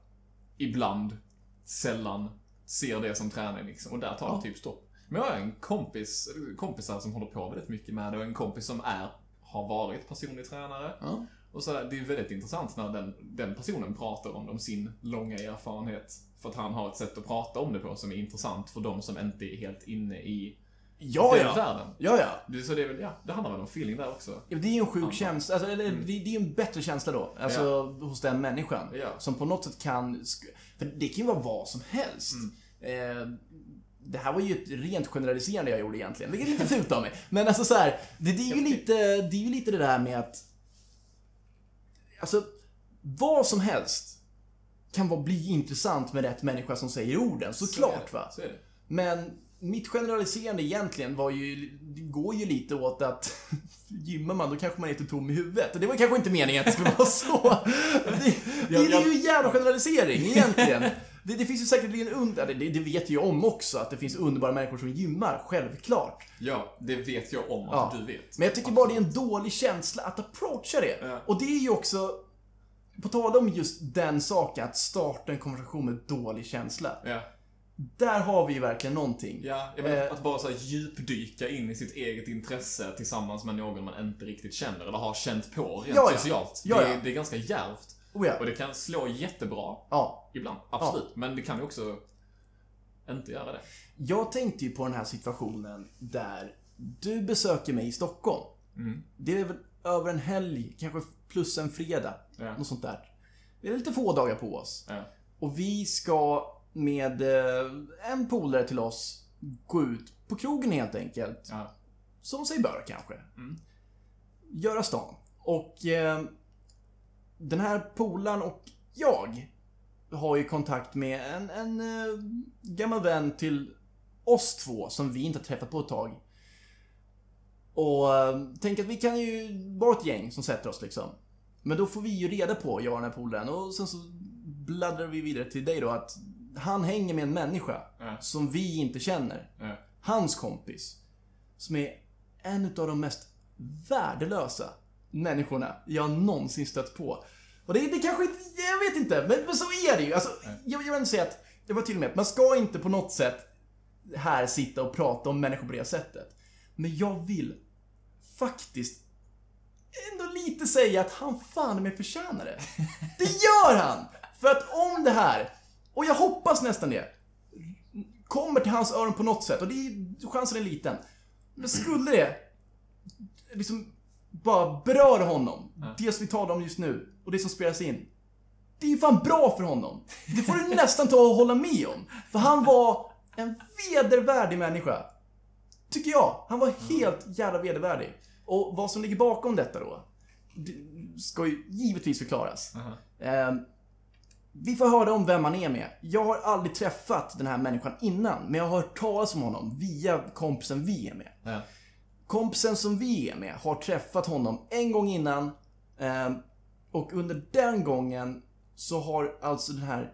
ibland, sällan, ser det som träning liksom. Och där tar Ja. det typ stopp. Men jag har en kompis, kompisar som håller på väldigt mycket med det och en kompis som är, har varit personlig tränare. Ja. Och så det är väldigt intressant när den, den personen pratar om, om sin långa erfarenhet. För att han har ett sätt att prata om det på som är intressant för de som inte är helt inne i Ja, den ja. världen. Ja, ja. Det, så det, är väl, ja, det handlar väl om feeling där också. Ja, Det är ju en sjuk känsla, alltså, eller Mm. det, är ju en bättre känsla då. Alltså hos den människan. Ja. Som på något sätt kan, för det kan ju vara vad som helst. Mm. Eh, det här var ju ett rent generaliserande jag gjorde egentligen, vilket är lite fult av mig. Men alltså så här, det, det, är ju lite, det är ju lite det där med att... Alltså, vad som helst kan vara, bli intressant med rätt människa som säger orden, Så såklart det. va. Så. Men mitt generaliserande egentligen var ju, går ju lite åt att gymmar man då kanske man är lite tom i huvudet. Och det var kanske inte meningen att det skulle vara så. Det, det, det är ju en jävla generalisering egentligen. Det, det finns ju säkert en under, det, det vet jag om också, att det finns underbara människor som gymmar, självklart. Ja, det vet jag om att Ja. du vet. Men jag tycker bara det är en dålig känsla att approacha det. Ja. Och det är ju också, på tal om just den saken, att starta en konversation med dålig känsla. Ja. Där har vi ju verkligen någonting. Ja, menar, Eh. att bara så här djupdyka in i sitt eget intresse tillsammans med någon man inte riktigt känner eller har känt på rent Ja, socialt. Ja, det, det är ganska djärvt. Oh ja. Och det kan slå jättebra ja. ibland, absolut. Men det kan ju också inte göra det. Jag tänkte ju på den här situationen där du besöker mig i Stockholm. Mm. Det är väl över en helg, kanske plus en fredag. Ja. Något sånt där. Vi har lite få dagar på oss. Ja. Och vi ska med eh, en polare till oss gå ut på krogen helt enkelt. Ja. Som sig bör kanske. Mm. Göra stan. Och eh, den här polaren och jag har ju kontakt med en, en eh, gammal vän till oss två som vi inte har träffat på ett tag. Och eh, tänk att vi kan ju vara ett gäng som sätter oss liksom. Men då får vi ju reda på, jag och den här polaren, och sen så bladdrar vi vidare till dig då att han hänger med en människa Ja. som vi inte känner. Hans kompis. Som är en av de mest värdelösa människorna jag någonsin stött på. Och det, det kanske inte, jag vet inte, men, men så är det ju. Alltså, jag, jag vill säga att, det var till och med, man ska inte på något sätt här sitta och prata om människor på det sättet. Men jag vill faktiskt ändå lite säga att han fan med förtjänar det. Det gör han! För att om det här, och jag hoppas nästan det, kommer till hans öron på något sätt, och det är, chansen är liten. Men skulle det liksom bara beröra honom, det som vi talar om just nu, och det som spelas in. Det är ju fan bra för honom. Det får du nästan ta och hålla med om. För han var en vedervärdig människa. Tycker jag. Han var helt jävla vedervärdig. Och vad som ligger bakom detta då, det ska ju givetvis förklaras. Aha. Eh, vi får höra om vem han är med. Jag har aldrig träffat den här människan innan, men jag har hört talas om honom via kompisen vi är med. Ja. Kompisen som vi är med har träffat honom en gång innan eh, och under den gången så har alltså den här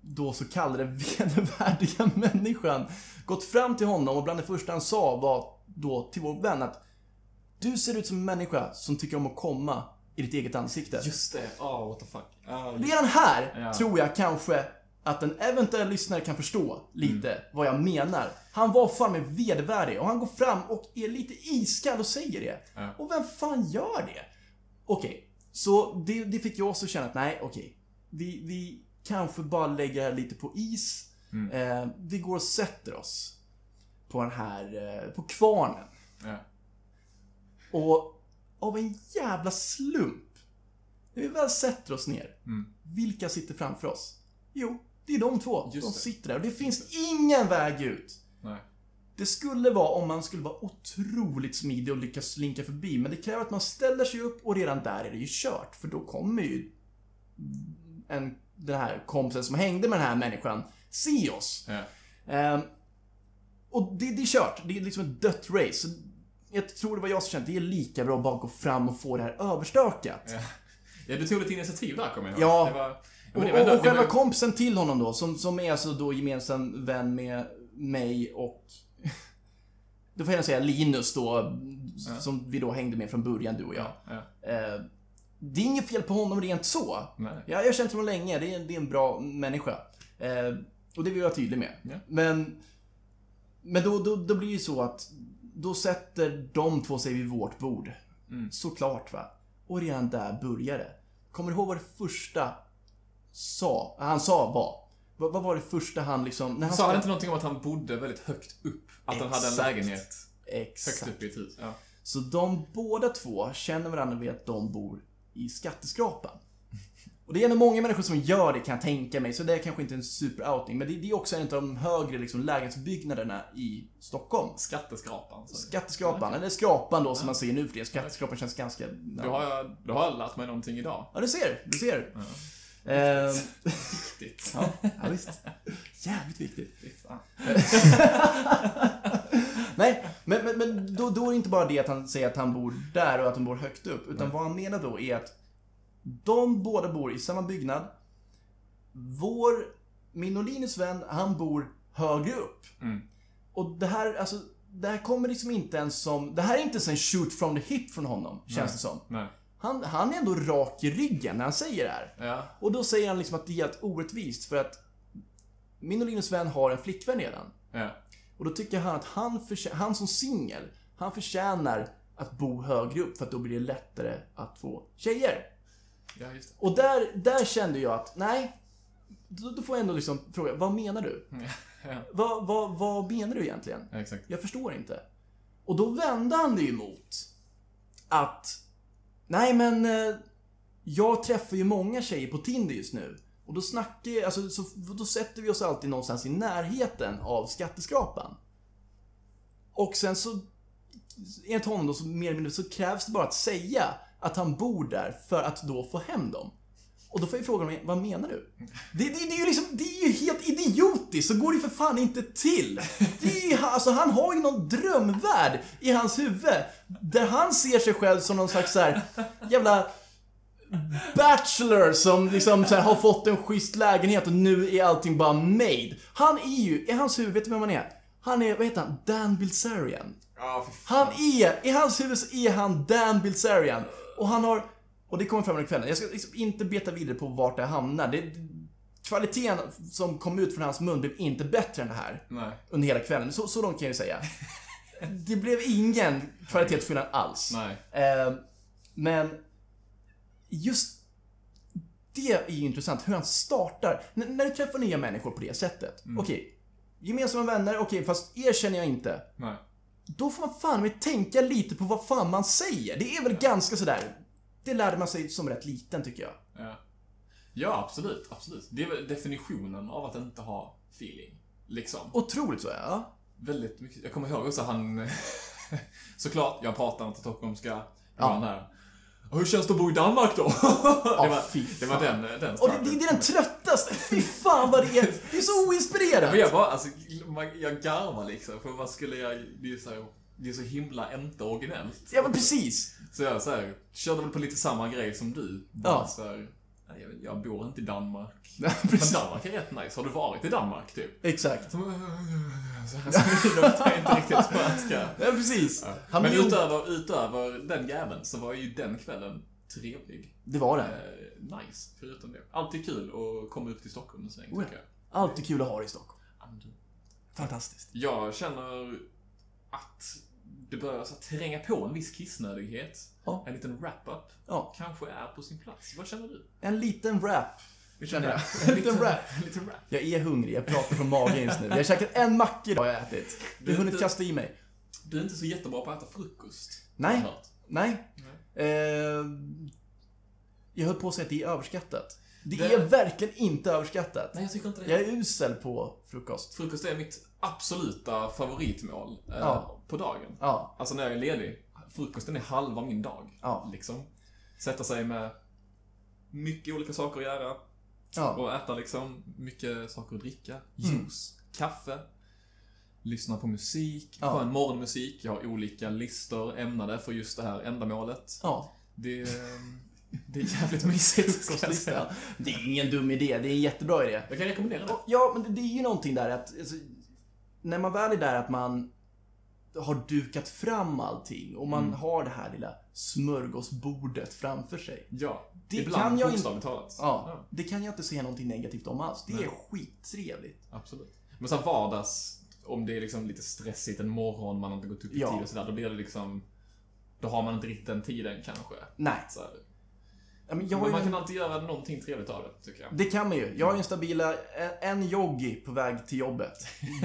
då så kallade vedervärdiga människan gått fram till honom och bland det första han sa var då till vår vän att du ser ut som en människa som tycker om att komma i ditt eget ansikte. Just det. Oh, what the fuck. Ah, Redan här Ja. tror jag kanske att en eventuell lyssnare kan förstå lite vad jag menar. Han var fan med vedervärdig och han går fram och är lite iskall och säger det. Ja. Och vem fan gör det? Okej, så det, det fick jag också känna att nej, okej. Vi, vi kanske bara lägger det här lite på is. Eh, vi går och sätter oss. på den här, eh, på kvarnen. Ja. Och av en jävla slump, när vi väl sätter oss ner, Mm. vilka sitter framför oss? Jo, det är de två. Just de det. sitter där och det finns ingen väg ut. Nej. Det skulle vara om man skulle vara otroligt smidig och lyckas slinka förbi, men det kräver att man ställer sig upp och redan där är det ju kört, för då kommer ju en, den här kompisen som hängde med den här människan se oss. Ja. Ehm, och det, det är kört. Det är liksom ett dött race. Så Jag tror det var jag som kände det är lika bra att bara gå fram och få det här överstökat. Ja. ja, du tog lite initiativ där kommer jag ihåg. Ja. Det var, ja, Och, och, själva kompisen till honom då, som, som är alltså då gemensam vän med mig och... Då får jag säga Linus då, som vi då hängde med från början, du och jag. Ja, ja. Eh, det är inget fel på honom rent så. Nej. Ja, jag har känt honom länge, det är, det är en bra människa. Eh, och det vill jag vara tydlig med. Ja. Men, men då, då, då blir det ju så att då sätter de två sig vid vårt bord. Mm. Såklart va. Och redan där börjar det. Kommer du ihåg vad det första sa, han sa var? Vad, vad var det första han liksom... När han Sa han inte någonting om att han bodde väldigt högt upp? Att han hade en Exakt. lägenhet Exakt. högt upp i ett hus? Ja. Så de båda två känner varandra vid att de bor i skatteskrapan. Och det är ändå många människor som gör det kan jag tänka mig, så det är kanske inte en super-outing. Men det, det är också en av de högre liksom, lägenhetsbyggnaderna i Stockholm. Skatteskrapan. Så. Skatteskrapan, eller skrapan då som man ser nu för tiden. Skatteskrapan känns ganska... Då har, jag, då har jag lärt mig någonting idag. Ja, du ser. Du ser. Ehm, Viktigt. ja, ja, visst. Jävligt viktigt. Nej, men, men, men då, då är det inte bara det att han säger att han bor där och att han bor högt upp. Utan vad han menar då är att de båda bor i samma byggnad. Vår, min och Linus vän, han bor högre upp. Mm. Och det här, alltså, det här kommer liksom inte ens som, det här är inte ens en shoot from the hip från honom, känns det som. Nej. Han, han är ändå rak i ryggen när han säger det här. Ja. Och då säger han liksom att det är helt orättvist för att min och Linus vän har en flickvän redan. Ja. Och då tycker han att han, han som singel, han förtjänar att bo högre upp för att då blir det lättare att få tjejer. Ja. Och där, där kände jag att, nej, då, då får jag ändå liksom fråga, vad menar du? Ja, Vad, vad, vad menar du egentligen? ja, exakt. Jag förstår inte. Och då vände han det ju emot att, nej men, eh, jag träffar ju många tjejer på Tinder just nu. Och då snackar jag, alltså, så, då sätter vi oss alltid någonstans i närheten av skatteskrapan. Och sen så, enligt honom då, så mer eller mindre, så krävs det bara att säga att han bor där för att då få hem dem. Och då får jag fråga honom, vad menar du? Det, det, det är ju liksom, det är ju helt idiotiskt, så går det ju för fan inte till. Det är alltså han har ju någon drömvärld i hans huvud. Där han ser sig själv som någon slags så här jävla bachelor som liksom så här, har fått en schysst lägenhet och nu är allting bara made. Han är ju, i hans huvud, vet du vem han är? Han är, vad heter han? Dan Bilzerian. Fan. Han är, i hans huvud så är han Dan Bilzerian. Och han har, och det kommer fram under kvällen. Jag ska liksom inte beta vidare på vart det hamnar. Det, kvaliteten som kom ut från hans mun blev inte bättre än det här. Nej. Under hela kvällen. Så, så långt kan jag ju säga. Det blev ingen kvalitetsskillnad alls. Eh, men just det är ju intressant, hur han startar. N- när du träffar nya människor på det sättet. Okej, gemensamma vänner, okej, fast er känner jag inte. Nej. Då får man fan med tänka lite på vad fan man säger. Det är väl ganska sådär. Det lärde man sig som rätt liten tycker jag. Ja. ja, absolut. Absolut. Det är väl definitionen av att inte ha feeling. Liksom. Otroligt så ja. Väldigt mycket. Jag kommer ihåg också han... Såklart, jag pratar inte stockholmska Ja. här. Och hur känns det att bo i Danmark då? det, var, det var den, den Och det, det, är den tröttaste. Fy fan vad det är. Det är så oinspirerat. Men jag bara, alltså, jag garvar liksom. För vad skulle jag... Det är så, det är så himla inte originellt. Ja men precis. Så jag så här, körde väl på lite samma grej som du. Bara Ja. så här, jag, jag bor inte i Danmark. Ja, Men. Danmark är rätt nice. Har du varit i Danmark typ? Exakt. Så, så här, så de tar inte riktigt spanska. Ja precis. Han Men utöver, utöver den jäveln så var ju den kvällen trevlig. Det var det. Eh, nice, förutom det. Alltid kul att komma upp till Stockholm en sväng, Oh ja. tycker jag. Alltid kul att ha dig i Stockholm. Ja, Fantastiskt. Jag känner att det börjar så tränga på en viss kissnödighet. Ja. En liten wrap-up Ja. kanske är på sin plats. Vad känner du? En liten rap. Känner jag. En liten rap. Lite rap. Jag är hungrig, jag pratar från magen just nu. Jag har käkat en macka idag har jag ätit. Jag har hunnit kasta i mig. Du är inte så jättebra på att äta frukost. Nej. hört. Nej. Eh, jag höll på att säga att det är överskattat. Det, Det- är verkligen inte överskattat. Nej, jag tycker inte det. Jag är usel på frukost. Frukost är mitt absoluta favoritmål eh, Ja. På dagen. Ja, Alltså när jag är ledig. Frukosten är halva min dag. Ja. Liksom. Sätta sig med mycket olika saker att göra. ja. Och äta liksom mycket saker att dricka. Juice, kaffe. Lyssna på musik, Ja. skön morgonmusik. Jag har olika listor ämnade för just det här ändamålet. ja. Det, är- det är jävligt mysigt. ska jag säga. Det är ingen dum idé, det är en jättebra idé. Jag kan rekommendera det. Ja, men det- det är ju någonting där att alltså, när man väl är där att man har dukat fram allting och man Mm. har det här lilla smörgåsbordet framför sig. Ja, Det ibland kan jag bokstavligt talat. Ja, det kan jag inte se någonting negativt om alls. Det är Nej. skittrevligt. Absolut. Men så vardags, om det är liksom lite stressigt en morgon, man har inte gått upp i Ja. tid och sådär, då blir det liksom... Då har man inte riktigt den tiden kanske. Nej, ja, men Men man en- kan alltid göra någonting trevligt av det, tycker jag. Det kan man ju. Jag har ju en stabila, en, en joggi på väg till jobbet.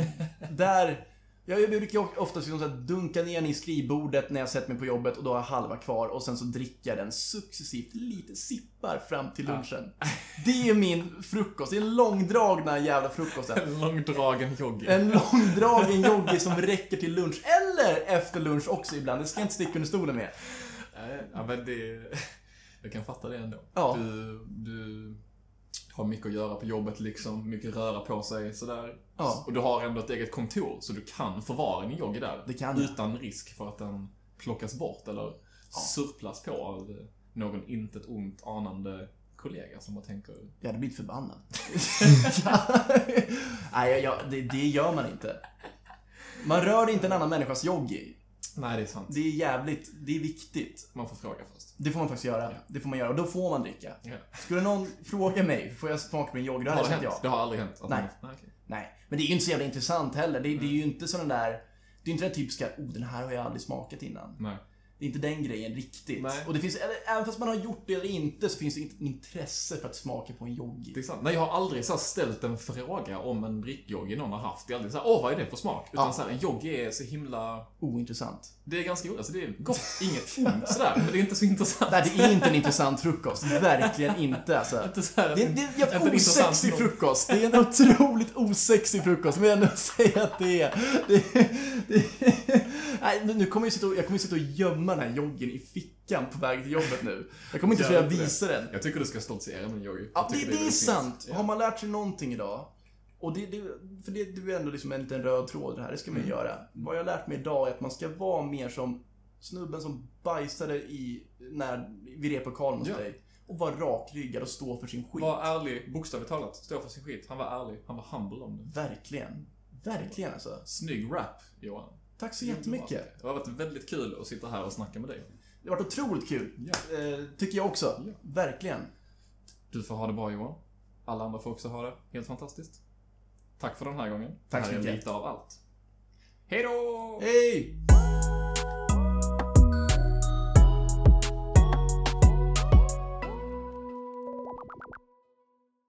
Där, jag brukar oftast liksom så dunka ner den i skrivbordet när jag sätter mig på jobbet och då har jag halva kvar och sen så dricker jag den successivt, lite sippar fram till Ja. lunchen. Det är min frukost, det är en långdragna jävla frukosten. En långdragen jogg. En långdragen joggi som räcker till lunch, eller efter lunch också ibland. Det ska jag inte sticka under stolen med. Ja, men det... Jag kan fatta det ändå. Ja. Du, du har mycket att göra på jobbet liksom, mycket röra på sig sådär. Ja. Och du har ändå ett eget kontor, så du kan förvara din jogg där. Det kan jag. Utan risk för att den plockas bort eller surplas på av någon intet ont anande kollega som bara tänker Jag hade blivit förbannad. Nej, jag, jag, det, det gör man inte. Man rör inte en annan människas joggi. Nej, det är sant. Det är jävligt, det är viktigt. Man får fråga först. Det får man faktiskt göra. Det får man göra och då får man dricka. Ja. Skulle någon fråga mig, får jag smaka min? Då hade Har jag det sagt hänt? ja. Det har aldrig hänt? Nej. Nej, okej. Nej, men det är ju inte så jävla intressant heller. Det, det är ju inte sån där... Det är inte den typiska, oh den här har jag aldrig smakat innan. Nej. Det är inte den grejen riktigt. Nej. Och det finns, även fast man har gjort det eller inte, så finns det inte intresse för att smaka på en joggi. Det är sant. Nej, jag har aldrig så ställt en fråga om en drickjoggi någon har haft. Det är aldrig såhär, åh vad är det för smak? Utan Ja. så här, en joggi är så himla... Ointressant. Det är ganska alltså det är gott, inget ont sådär, men det är inte så intressant. Nej, det är inte en intressant frukost. Verkligen inte alltså. Inte så här, Det är, det är en en osexig frukost. Det är en otroligt osexig frukost, men jag ändå säga att det är. Det, det, nej, nu kommer jag, sitta och, jag kommer sitta och gömma den här joggen i fickan på väg till jobbet nu. Jag kommer inte vilja det. visa den. Jag tycker du ska stoltsera med en joggi. Ja, det, tycker det är sant. fint. Har man lärt sig någonting idag, och det, det, för det, det är ändå liksom en liten röd tråd det här, det ska man ju göra. Vad jag har lärt mig idag är att man ska vara mer som snubben som bajsade i, när, vid replokalen hos Ja. dig. Och vara rakryggad och stå för sin skit. Var ärlig, bokstavligt talat. Stå för sin skit. Han var ärlig. Han var humble om det. Verkligen. Verkligen alltså. Snygg rap, Johan. Tack så jättemycket. Det har varit väldigt kul att sitta här och snacka med dig. Det har varit otroligt kul. Ja. Eh, tycker jag också. Ja. Verkligen. Du får ha det bra Johan. Alla andra får också ha det helt fantastiskt. Tack för den här gången. Tack det så här är mycket. lite av allt. Hej då! Hej!